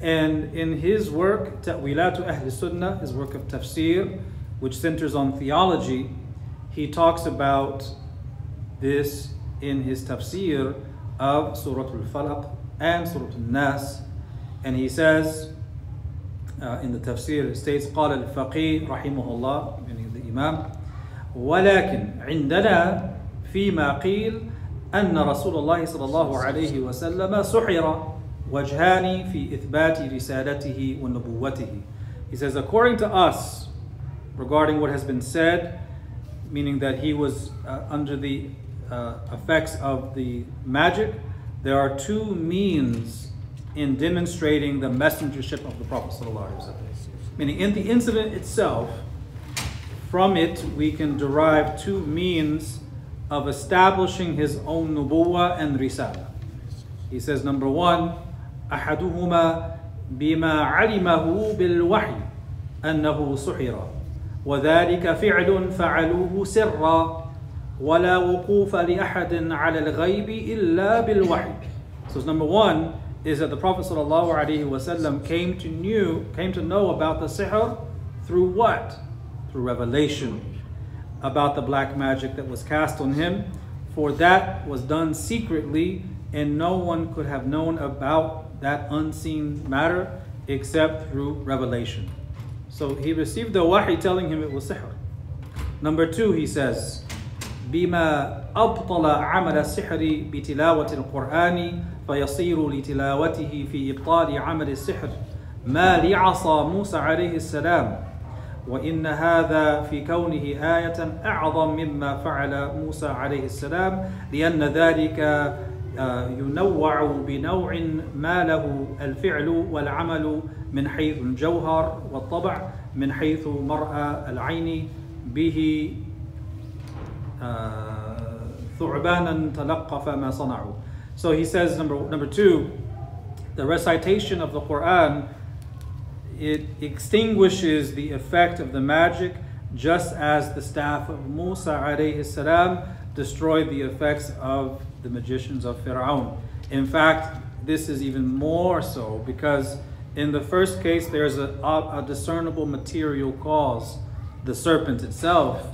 And in his work, Ta'wilatu Ahl Sunnah, his work of tafsir, which centers on theology, he talks about this in his tafsir of Surah Al Falaq and Surah Al Nas. And he says, uh, in the tafsir, it states, قال الفقيه رحمه الله, meaning the Imam, ولكن عندنا فيما قيل أن رسول الله صلى الله عليه وسلم سحر وجهان في إثبات رسالته ونبوته. He says, according to us, regarding what has been said, meaning that he was uh, under the uh, effects of the magic, there are two means in demonstrating the messengership of the Prophet. Meaning, in the incident itself, from it, we can derive two means of establishing his own nubuwa and risala. He says, number one, أحدهما بما علمه بالوحي أنه سحر وذلك فعل فعلوه سرا ولا وقوف لأحد على الغيب إلا بالوحي. So number one is that the Prophet ﷺ came to knew came to know about the sihr through what? through revelation about the black magic that was cast on him, for that was done secretly, and no one could have known about that unseen matter except through revelation. So he received the wahi telling him it was sihr. Number two, he says, بما أبطل عمل السحر بتلاوة القرآن فيصير لتلاوته في إبطال عمل السحر. ما لعصى موسى عليه السلام. وإن هذا في كونه آية أعظم مما فعل موسى عليه السلام لأن ذلك آه، ينوع بنوع ما له الفعل والعمل من حيث الجوهر والطبع من حيث مرأى العين به ثعبانا تلقف ما صنعوا. So he says number number two, the recitation of the Quran it extinguishes the effect of the magic just as the staff of Musa alayhi salam destroyed the effects of the magicians of Fir'aun. In fact, this is even more so because in the first case, there's a, a discernible material cause, the serpent itself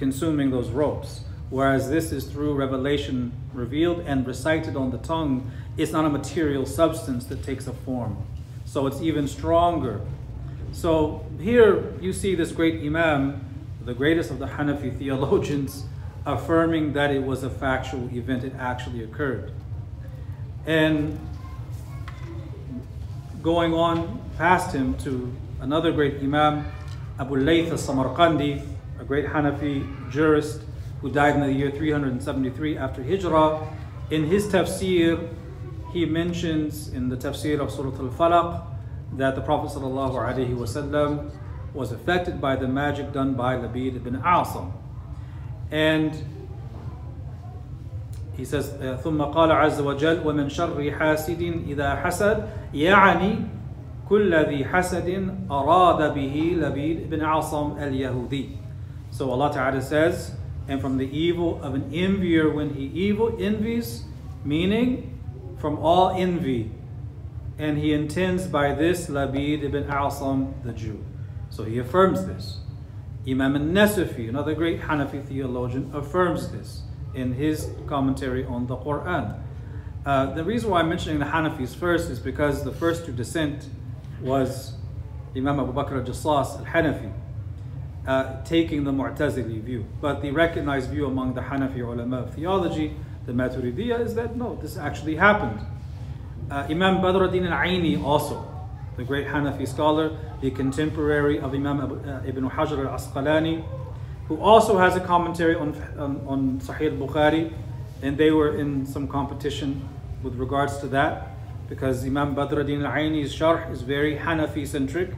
consuming those ropes. Whereas this is through revelation revealed and recited on the tongue, it's not a material substance that takes a form. So it's even stronger. So here you see this great Imam, the greatest of the Hanafi theologians, affirming that it was a factual event, it actually occurred. And going on past him to another great Imam, Abu Layth al-Samarqandi, a great Hanafi jurist who died in the year 373 after Hijrah. In his tafsir, he mentions in the tafsir of Surah Al-Falaq that the Prophet ﷺ was affected by the magic done by Labid ibn Asam. And he says, ثم قال عز وجل ومن شر حاسد إذا حسد يعني كل ذي حسد أراد به لبيد بن عاصم اليهودي. so Allah Ta'ala says, and from the evil of an envier when he evil envies, meaning from all envy. And he intends by this Labid ibn Asam the Jew. So he affirms this. Imam al-Nasafi, another great Hanafi theologian, affirms this in his commentary on the Quran. Uh, the reason why I'm mentioning the Hanafis first is because the first to dissent was Imam Abu Bakr al-Jassas al-Hanafi, uh, taking the Mu'tazili view. But the recognized view among the Hanafi ulama of theology, the Maturidiyya, is that no, this actually happened. Uh, Imam Badr al-Din al-Aini also, the great Hanafi scholar, the contemporary of Imam uh, Ibn Hajar al-Asqalani, who also has a commentary on, on, Sahih al-Bukhari, and they were in some competition with regards to that, because Imam Badr al-Din al-Aini's sharh is very Hanafi-centric,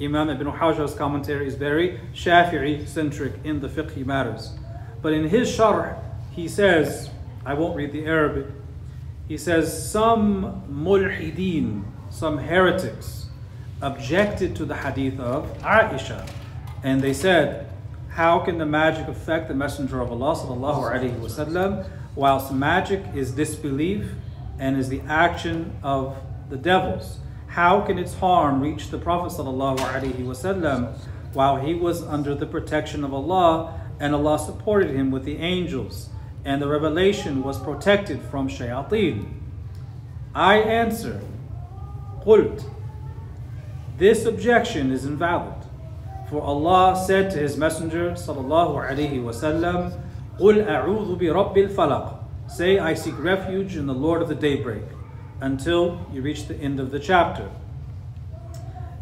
Imam Ibn Hajar's commentary is very Shafi'i-centric in the fiqh matters. But in his sharh, he says, I won't read the Arabic, he says, some mulhideen, some heretics, objected to the hadith of Aisha. And they said, how can the magic affect the Messenger of Allah sallallahu whilst magic is disbelief and is the action of the devils? How can its harm reach the Prophet ﷺ while he was under the protection of Allah and Allah supported him with the angels and the revelation was protected from shayateen? I answer, قلت. this objection is invalid. For Allah said to His Messenger sallallahu قل أعوذ برب a'udhu. Say, I seek refuge in the Lord of the daybreak until you reach the end of the chapter.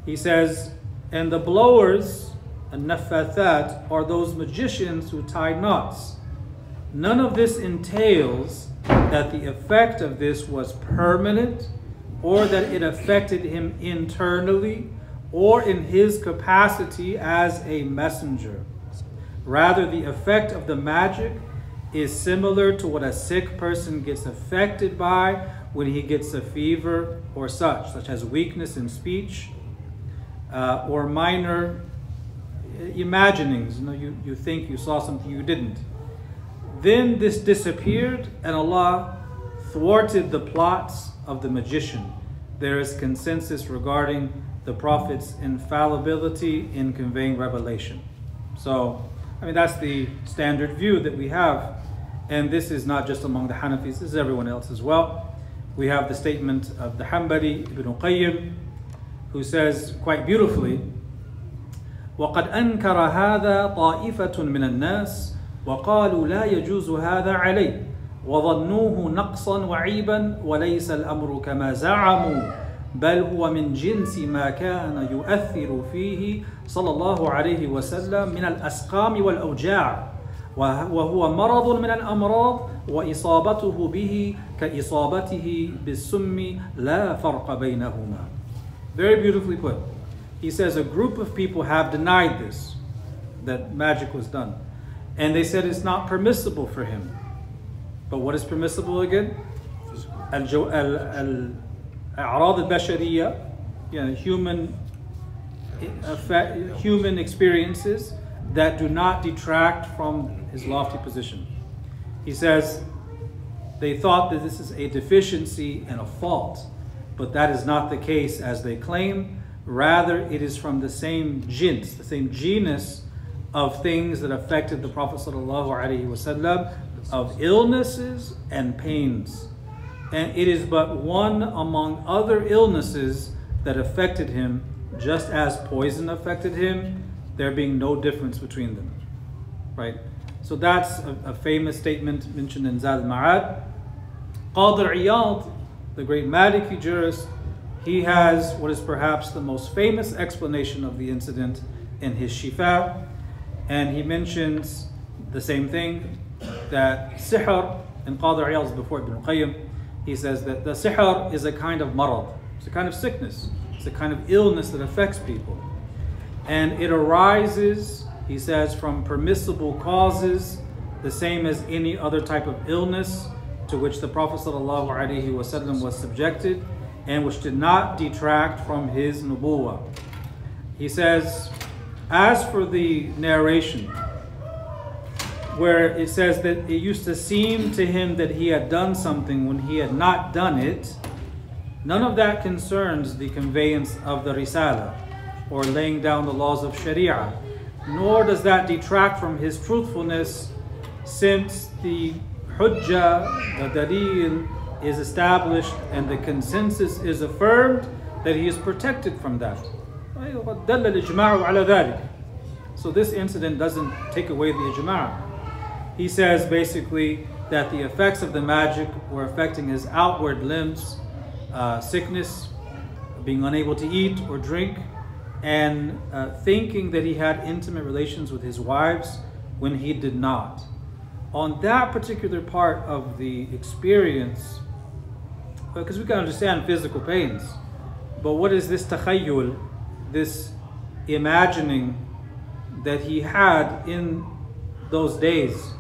He says, And the blowers, and nafathat, are those magicians who tie knots. None of this entails that the effect of this was permanent or that it affected him internally or in his capacity as a messenger. Rather, the effect of the magic is similar to what a sick person gets affected by when he gets a fever or such, such as weakness in speech uh, or minor imaginings. You, know, you, you think you saw something you didn't. Then this disappeared, and Allah thwarted the plots of the magician. There is consensus regarding the prophet's infallibility in conveying revelation. So, I mean, that's the standard view that we have. And this is not just among the Hanafis, this is everyone else as well. We have the statement of the Hanbali Ibn Qayyim, who says quite beautifully, وقد أنكر هذا طائفة من الناس وقالوا لا يجوز هذا عليه وظنوه نقصا وعيبا وليس الأمر كما زعموا بل هو من جنس ما كان يؤثر فيه صلى الله عليه وسلم من الأسقام والأوجاع. وهو مرض من الأمراض وإصابته به كإصابته بالسم لا فرق بينهما Very beautifully put. He says a group of people have denied this, that magic was done. And they said it's not permissible for him. But what is permissible again? أعراض البشرية يعني human human experiences that do not detract from his lofty position. He says, they thought that this is a deficiency and a fault, but that is not the case as they claim. Rather, it is from the same jins, the same genus of things that affected the Prophet wasallam, of illnesses and pains. And it is but one among other illnesses that affected him, just as poison affected him, there being no difference between them. Right? So that's a, a famous statement mentioned in Zad al-Ma'ad. Qadi Iyad, the great Maliki jurist, he has what is perhaps the most famous explanation of the incident in his Shifa. And he mentions the same thing that sihr in Qadi Iyad before Ibn Qayyim. He says that the sihr is a kind of marad, it's a kind of sickness, it's a kind of illness that affects people. And it arises, he says, from permissible causes, the same as any other type of illness to which the Prophet ﷺ was subjected and which did not detract from his nubuwah. He says, as for the narration, where it says that it used to seem to him that he had done something when he had not done it, none of that concerns the conveyance of the risala or laying down the laws of sharia, nor does that detract from his truthfulness since the hujjah, the dalil, is established and the consensus is affirmed that he is protected from that. So this incident doesn't take away the ijma'. He says basically that the effects of the magic were affecting his outward limbs, uh, sickness, being unable to eat or drink, and uh, thinking that he had intimate relations with his wives when he did not on that particular part of the experience, because we can understand physical pains, but what is this takhayyul, this imagining that he had in those days,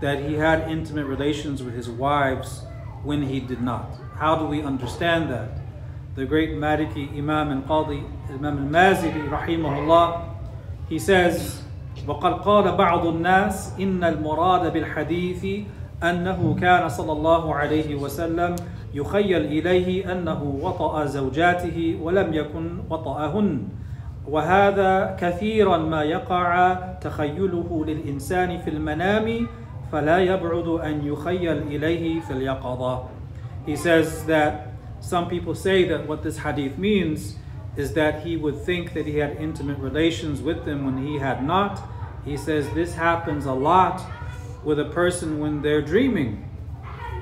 that he had intimate relations with his wives when he did not? How do we understand that? The great Maliki Imam and Qadi Imam al-Maziri rahimahullah, he says, وقد قال بعض الناس إن المراد بالحديث أنه كان صلى الله عليه وسلم يخيل إليه أنه وطأ زوجاته ولم يكن وطأهن وهذا كثيرا ما يقع تخيله للإنسان في المنام فلا يبعد أن يخيل إليه في اليقظة He says that some people say that what this hadith means is that he would think that he had intimate relations with them when he had not He says this happens a lot with a person when they're dreaming.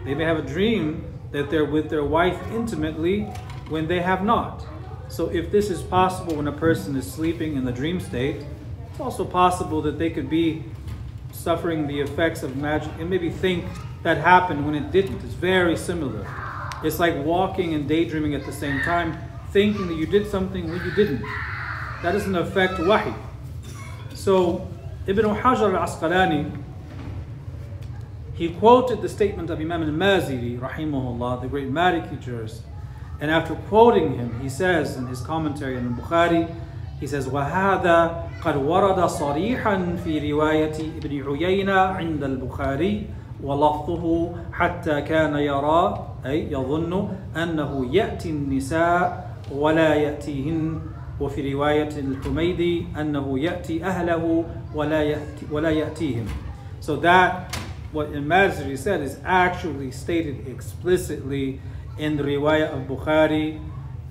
They may have a dream that they're with their wife intimately when they have not. So if this is possible when a person is sleeping in the dream state, it's also possible that they could be suffering the effects of magic and maybe think that happened when it didn't. It's very similar. It's like walking and daydreaming at the same time, thinking that you did something when you didn't. That doesn't affect wahi. So Ibn Hajar al-Asqalani, he quoted the statement of Imam al-Maziri, rahimahullah, the great Maliki jurist. And after quoting him, he says in his commentary on Bukhari, he says, وهذا قد ورد صريحا في رواية ابن عيينة عند البخاري ولفظه حتى كان يرى أي يظن أنه يأتي النساء ولا يأتيهن وفي رواية الحميدي أنه يأتي أهله ولا يأتي ولا يأتيهم. So that what Al-Mazri said is actually stated explicitly in the riwayah of Bukhari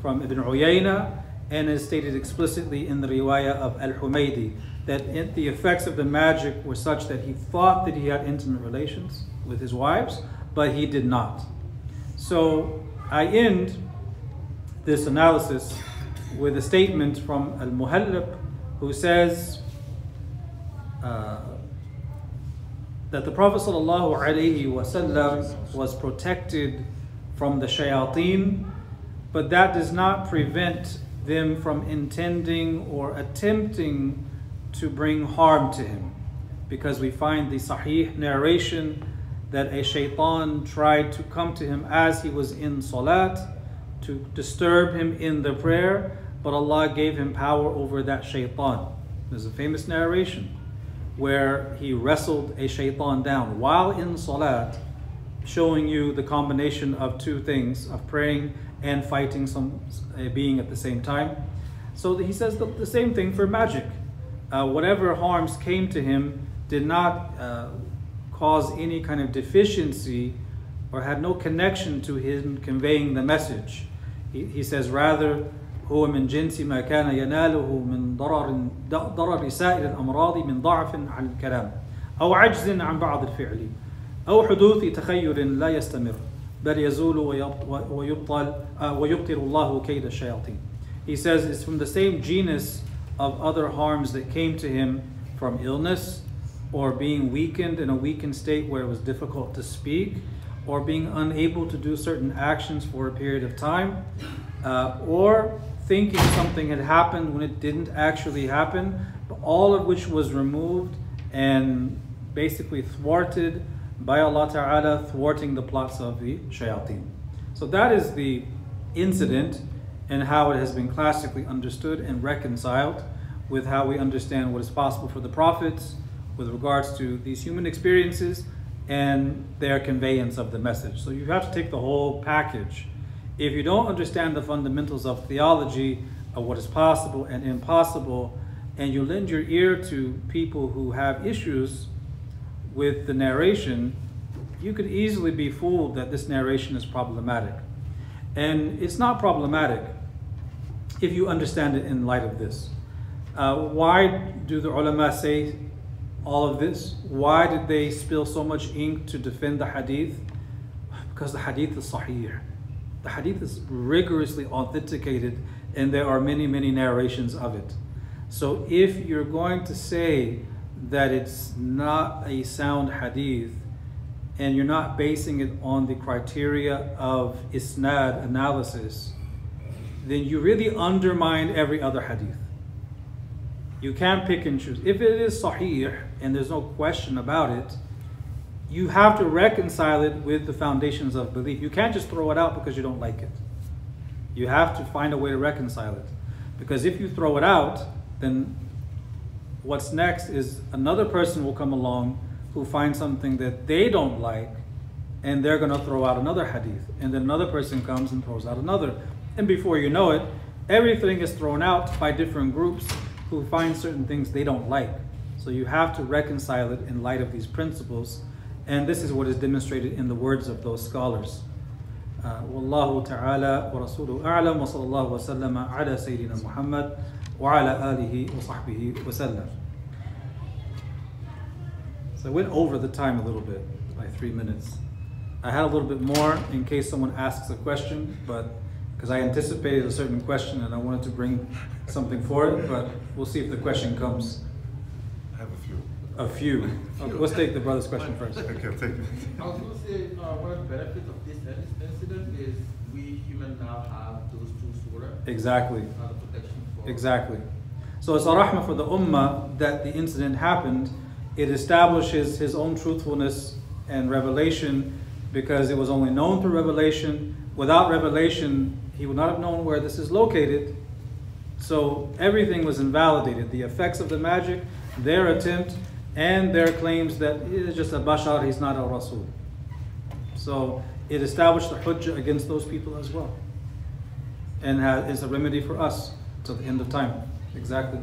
from Ibn Uyayna and is stated explicitly in the riwayah of Al-Humaydi that it, the effects of the magic were such that he thought that he had intimate relations with his wives, but he did not. So I end this analysis with a statement from Al Muhallab who says uh, that the Prophet ﷺ was protected from the shayateen, but that does not prevent them from intending or attempting to bring harm to him. Because we find the sahih narration that a shaitan tried to come to him as he was in salat to disturb him in the prayer, but Allah gave him power over that shaitan. There's a famous narration. where he wrestled a shaitan down while in salat, showing you the combination of two things of praying and fighting some a being at the same time. So he says the, the same thing for magic. Uh, whatever harms came to him did not uh, cause any kind of deficiency or had no connection to him conveying the message. He, he says rather هو من جنس ما كان يناله من ضرر ضرر سائر الأمراض من ضعف عن الكلام أو عجز عن بعض الفعل أو حدوث تخير لا يستمر بل يزول ويبطل ويبطل الله كيد الشياطين. He says it's from the same genus of other harms that came to him from illness or being weakened in a weakened state where it was difficult to speak or being unable to do certain actions for a period of time uh, or thinking something had happened when it didn't actually happen, but all of which was removed and basically thwarted by Allah Ta'ala, thwarting the plots of the shayateen. So that is the incident and how it has been classically understood and reconciled with how we understand what is possible for the prophets with regards to these human experiences and their conveyance of the message. So you have to take the whole package if you don't understand the fundamentals of theology, of what is possible and impossible, and you lend your ear to people who have issues with the narration, you could easily be fooled that this narration is problematic. And it's not problematic if you understand it in light of this. Uh, why do the ulama say all of this? Why did they spill so much ink to defend the hadith? Because the hadith is sahih. The hadith is rigorously authenticated and there are many, many narrations of it. So if you're going to say that it's not a sound hadith and you're not basing it on the criteria of isnad analysis, then you really undermine every other hadith. You can't pick and choose. If it is sahih and there's no question about it, you have to reconcile it with the foundations of belief. You can't just throw it out because you don't like it. You have to find a way to reconcile it. Because if you throw it out, then what's next is another person will come along who finds something that they don't like and they're going to throw out another hadith. And then another person comes and throws out another. And before you know it, everything is thrown out by different groups who find certain things they don't like. So you have to reconcile it in light of these principles and this is what is demonstrated in the words of those scholars. والله تعالى ورسوله أعلم وصلى الله وسلم على سيدنا محمد وعلى آله وصحبه وسلم. So I went over the time a little bit by three minutes. I had a little bit more in case someone asks a question, but because I anticipated a certain question and I wanted to bring something for it, but we'll see if the question comes. I have a few. A few. A few. Okay, let's take the brother's question first. Okay, I'll take it. I was going to say, uh, one of the benefits of this incident is we human now have those two surah. Exactly. Uh, for. Exactly. So it's a rahmah for the ummah that the incident happened. It establishes his own truthfulness and revelation because it was only known through revelation. Without revelation, he would not have known where this is located. So everything was invalidated. The effects of the magic, their attempt and their claims that is just a bashar, he's not a rasul. So it established the hujjah against those people as well. And has, is a remedy for us till the end of time. Exactly.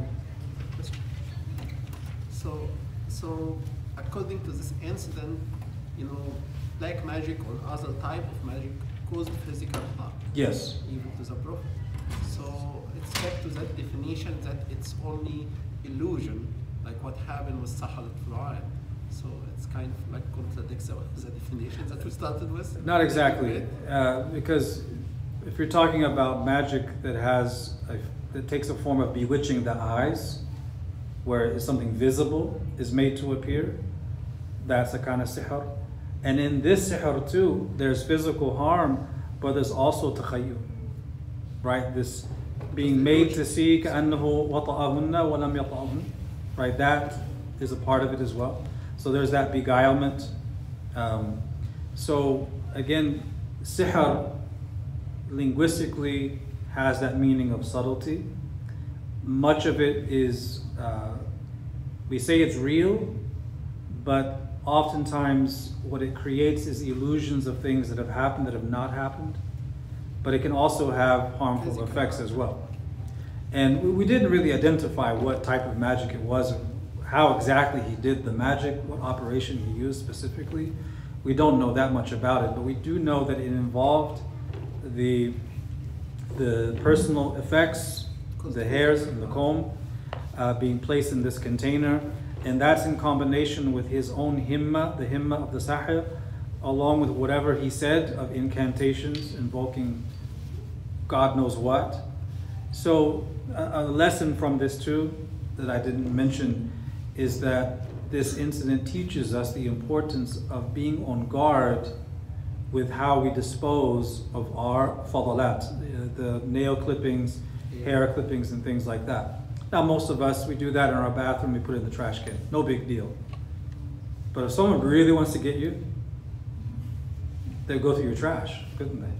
So, so according to this incident, you know, black magic or other type of magic caused physical harm. Yes. Even to the prophet. So it's back to that definition that it's only illusion like what happened with Sahal al So it's kind of like contradicts the, the definition that we started with. Not exactly, uh, because if you're talking about magic that has a, that takes a form of bewitching the eyes, where something visible is made to appear, that's a kind of sihr. And in this sihr too, there's physical harm, but there's also takhayyul. Right? This being made to see Right? That is a part of it as well. So there's that beguilement. Um, so again, sihr linguistically has that meaning of subtlety. Much of it is, uh, we say it's real, but oftentimes what it creates is illusions of things that have happened that have not happened. But it can also have harmful Physical. effects as well. And we, we didn't really identify what type of magic it was, or how exactly he did the magic, what operation he used specifically. We don't know that much about it, but we do know that it involved the the personal effects, the hairs and the comb, uh, being placed in this container, and that's in combination with his own himma, the himma of the sahib, along with whatever he said of incantations invoking God knows what. So, a, a lesson from this too that I didn't mention is that this incident teaches us the importance of being on guard with how we dispose of our fadalat, the, the nail clippings, hair clippings, and things like that. Now, most of us, we do that in our bathroom, we put it in the trash can. No big deal. But if someone really wants to get you, they'd go through your trash, couldn't they?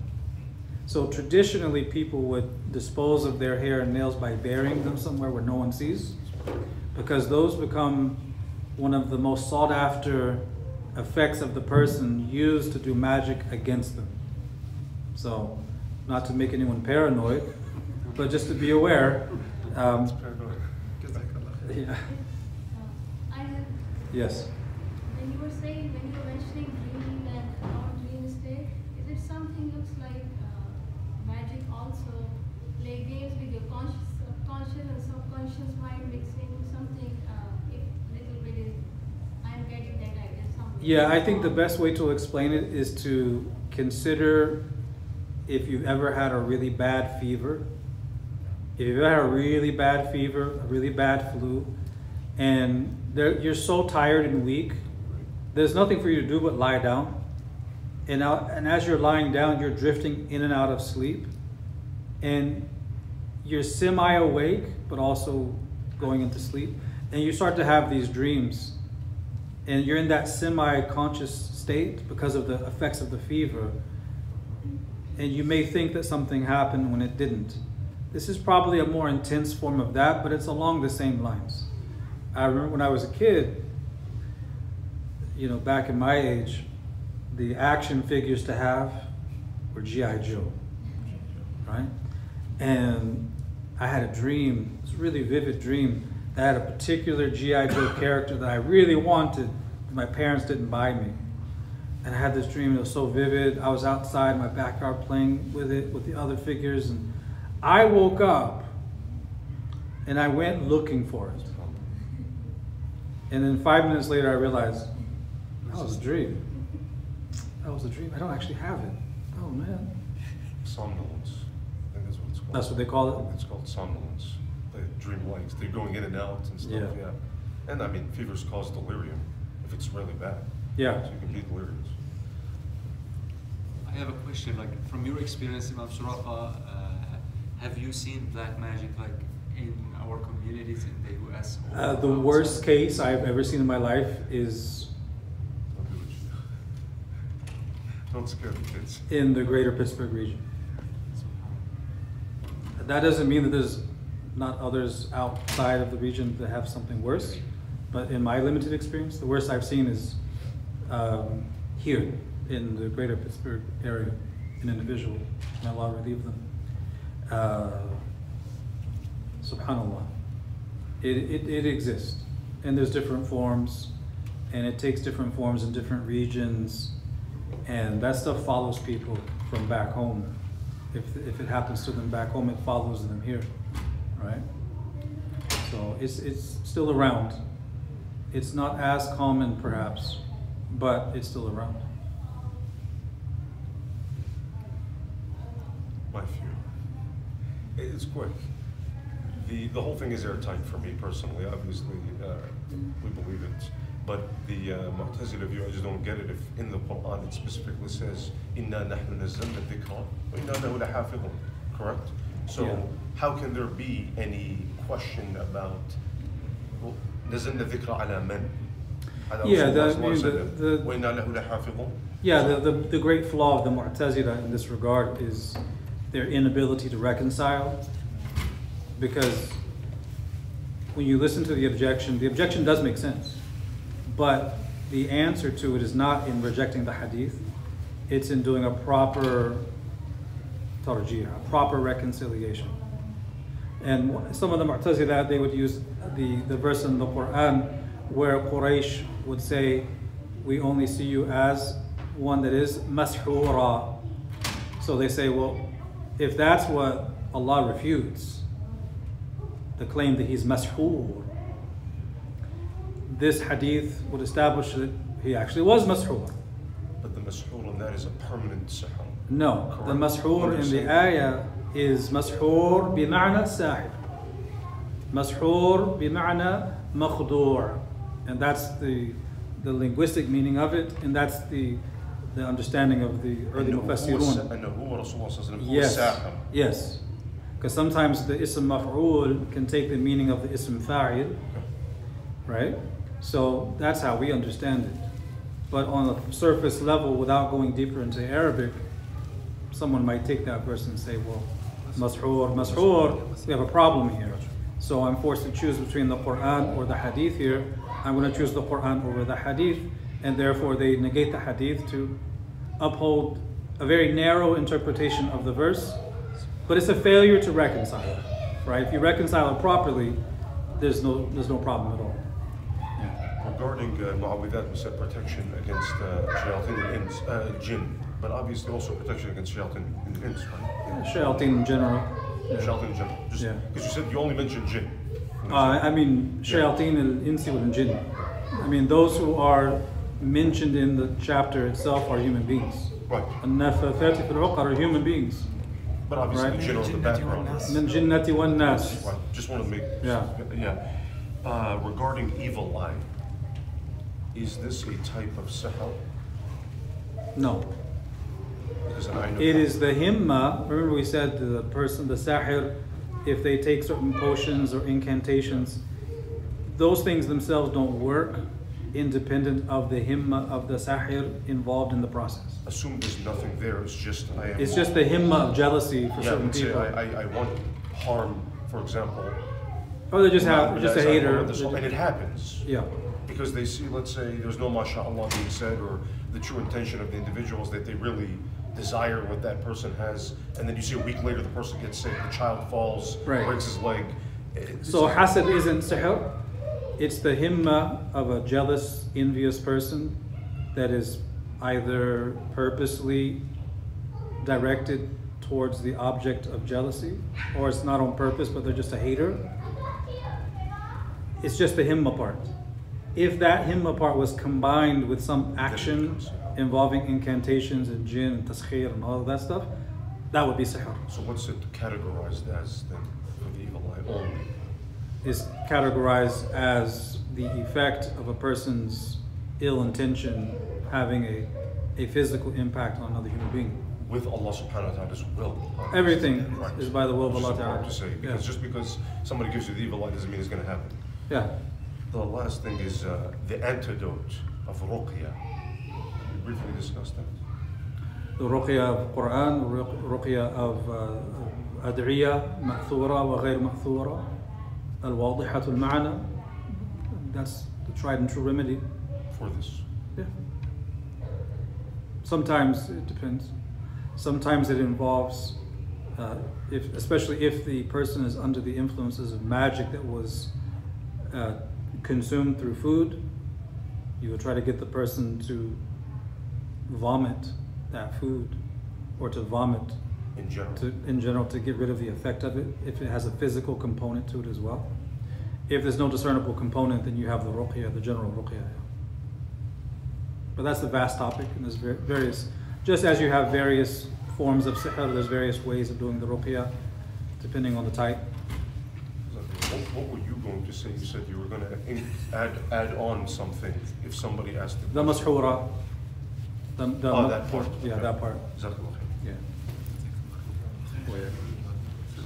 So traditionally, people would dispose of their hair and nails by burying them somewhere where no one sees, because those become one of the most sought after effects of the person used to do magic against them. So, not to make anyone paranoid, but just to be aware. Um. Yeah. I Yes. when you were saying, when you were mentioning dreaming and non-dream state, is it something looks like uh, magic also play games with your conscious, subconscious and subconscious mind mixing something, uh, if little bit is, I'm getting that idea somewhere. Yeah, I think the best way to explain it is to consider if you've ever had a really bad fever. If you've had a really bad fever, a really bad flu, and you're so tired and weak, there's nothing for you to do but lie down. And, out, and as you're lying down, you're drifting in and out of sleep. And you're semi awake, but also going into sleep. And you start to have these dreams and you're in that semi-conscious state because of the effects of the fever and you may think that something happened when it didn't this is probably a more intense form of that but it's along the same lines. I remember when i was a kid you know back in my age the action figures to have were G.I. Joe right? And i had a dream a really vivid dream that had a particular G.I. Joe character that i really wanted but my parents didn't buy me. And i had this dream it was so vivid i was outside in my backyard playing with it with the other figures and i woke up and i went looking for it and then five minutes later i realized that was a dream that was a dream i don't actually have it oh man Somnolence. I think that's what it's called. That's what they call it? It's called somnolence. They dream lights. They're going in and out and stuff. Yeah. Yeah. And I mean, fevers cause delirium if it's really bad. Yeah. So you can be delirious. I have a question, like from your experience, Imam Surafa, uh, have you seen black magic like in our communities in the US? or Uh, the outside? worst case I've ever seen in my life is Don't do what you do. Don't scare the kids. in the greater Pittsburgh region. That doesn't mean that there's not others outside of the region that have something worse, but in my limited experience, the worst I've seen is um, here in the greater Pittsburgh area, an individual. May Allah relieve them. Uh, Subhanallah. It, it, it exists, and there's different forms, and it takes different forms in different regions, and that stuff follows people from back home. If, if it happens to them back home, it follows them here, right? So it's, it's still around. It's not as common perhaps, but it's still around. My fear it's quick. The, the whole thing is airtight for me personally. Obviously, uh, we believe it. But the uh, Mu'tazila view, I just don't get it if in the Quran it specifically says, Inna nahnu nazzalna dhikra, wa inna lahu lahafidhun, correct? So yeah. how can there be any question about nazzalna dhikra ala men"? Yeah, the, the, the, yeah the, the, the great flaw of the Mu'tazila in this regard is their inability to reconcile because when you listen to the objection, the objection does make sense. But the answer to it is not in rejecting the hadith, it's in doing a proper tarjih, a proper reconciliation. And some of the Mu'tazila, they would use the, the verse in the Quran where Quraysh would say, we only see you as one that is mashura. So they say, well, if that's what Allah refutes, the claim that he's mas'hur, this hadith would establish that he actually was mas'hur. But the mas'hur in that is a permanent sahur. No, Correct. the mas'hur in the ayah is mas'hur bima'na saḥib, Mas'hur bima'na makhdur. And that's the, the linguistic meaning of it, and that's the the understanding of the early أنه هو الس- Mufassirun. أنه هو رسول الله صلى الله عليه وسلم هو Yes, الساحر. yes. Because sometimes the ism maf'ul can take the meaning of the ism fa'il, right? So that's how we understand it. But on a surface level, without going deeper into Arabic, someone might take that verse and say, well, mashur, mashur, we have a problem here. So I'm forced to choose between the Quran or the Hadith here. I'm going to choose the Quran over the Hadith, and therefore they negate the Hadith to uphold a very narrow interpretation of the verse. But it's a failure to reconcile, right? If you reconcile it properly, there's no there's no problem at all. Regarding uh, Mu'awidat, we said protection against uh, shayateen al-ins, uh, jinn, but obviously also protection against shayateen al-ins, right? Shayateen in general. yeah. Shayateen in general. Just Yeah. because you said you only mentioned jinn. Uh, I mean, shayateen al-insi wal jinn. I mean, those who are mentioned in the chapter itself are human beings. Right. النفاثات في العقد are human beings. But obviously Right. jinn on the background. من الجنة والناس. Right. Just want to make. Yeah. Yeah. Uh, regarding evil eye, is this a type of sihr? No. Because I know. It is the himma. Remember, we said the person, the sahir, if they take certain potions or incantations, those things themselves don't work independent of the himma of the sahir involved in the process. Assume there's nothing there. It's just I am. It's just the himma of jealousy for Yeah, certain people. I, I, I want harm, for example. or they just have just a hater. this- And it happens. Yeah. Because they see, let's say, there's no mashallah being said, or the true intention of the individuals that they really desire what that person has, and then you see a week later the person gets sick, the child falls, Right. breaks his leg. It's- So hasad isn't sihr. It's the himma of a jealous, envious person that is either purposely directed towards the object of jealousy, or it's not on purpose, but they're just a hater. It's just the himma part. If that himma part was combined with some action involving incantations and jinn and taskhir and all of that stuff, that would be sihr. So what's it categorized as then for the evil eye only? Is categorized as the effect of a person's ill intention having a, a physical impact on another human being. With Allah subhanahu wa ta'ala's will. Everything Right. is by the will of Allah Ta'ala. to say, Yeah. because just because somebody gives you the evil eye doesn't mean it's going to happen. Yeah. The last thing is uh, the antidote of ruqya. We briefly discussed that. The ruqya of Quran, ruq- ruqya of uh, ad'iyah, ma'thura wa ghayr ma'thura, al-wadihat al-ma'na. That's the tried and true remedy. For this. Yeah. Sometimes it depends. Sometimes it involves, uh, if, especially if the person is under the influences of magic that was uh, consumed through food, you would try to get the person to vomit that food or to vomit In general. to, in general to get rid of the effect of it if it has a physical component to it as well. If there's no discernible component, then you have the ruqya, the general ruqya. But that's a vast topic, and there's various, just as you have various forms of sihr, uh, there's various ways of doing the ruqya, depending on the type. What, what were you going to say? You said you were going to add add on something if somebody asked it. The mashura. The, the Oh, that part. Yeah, Okay. that part. Khair. Yeah.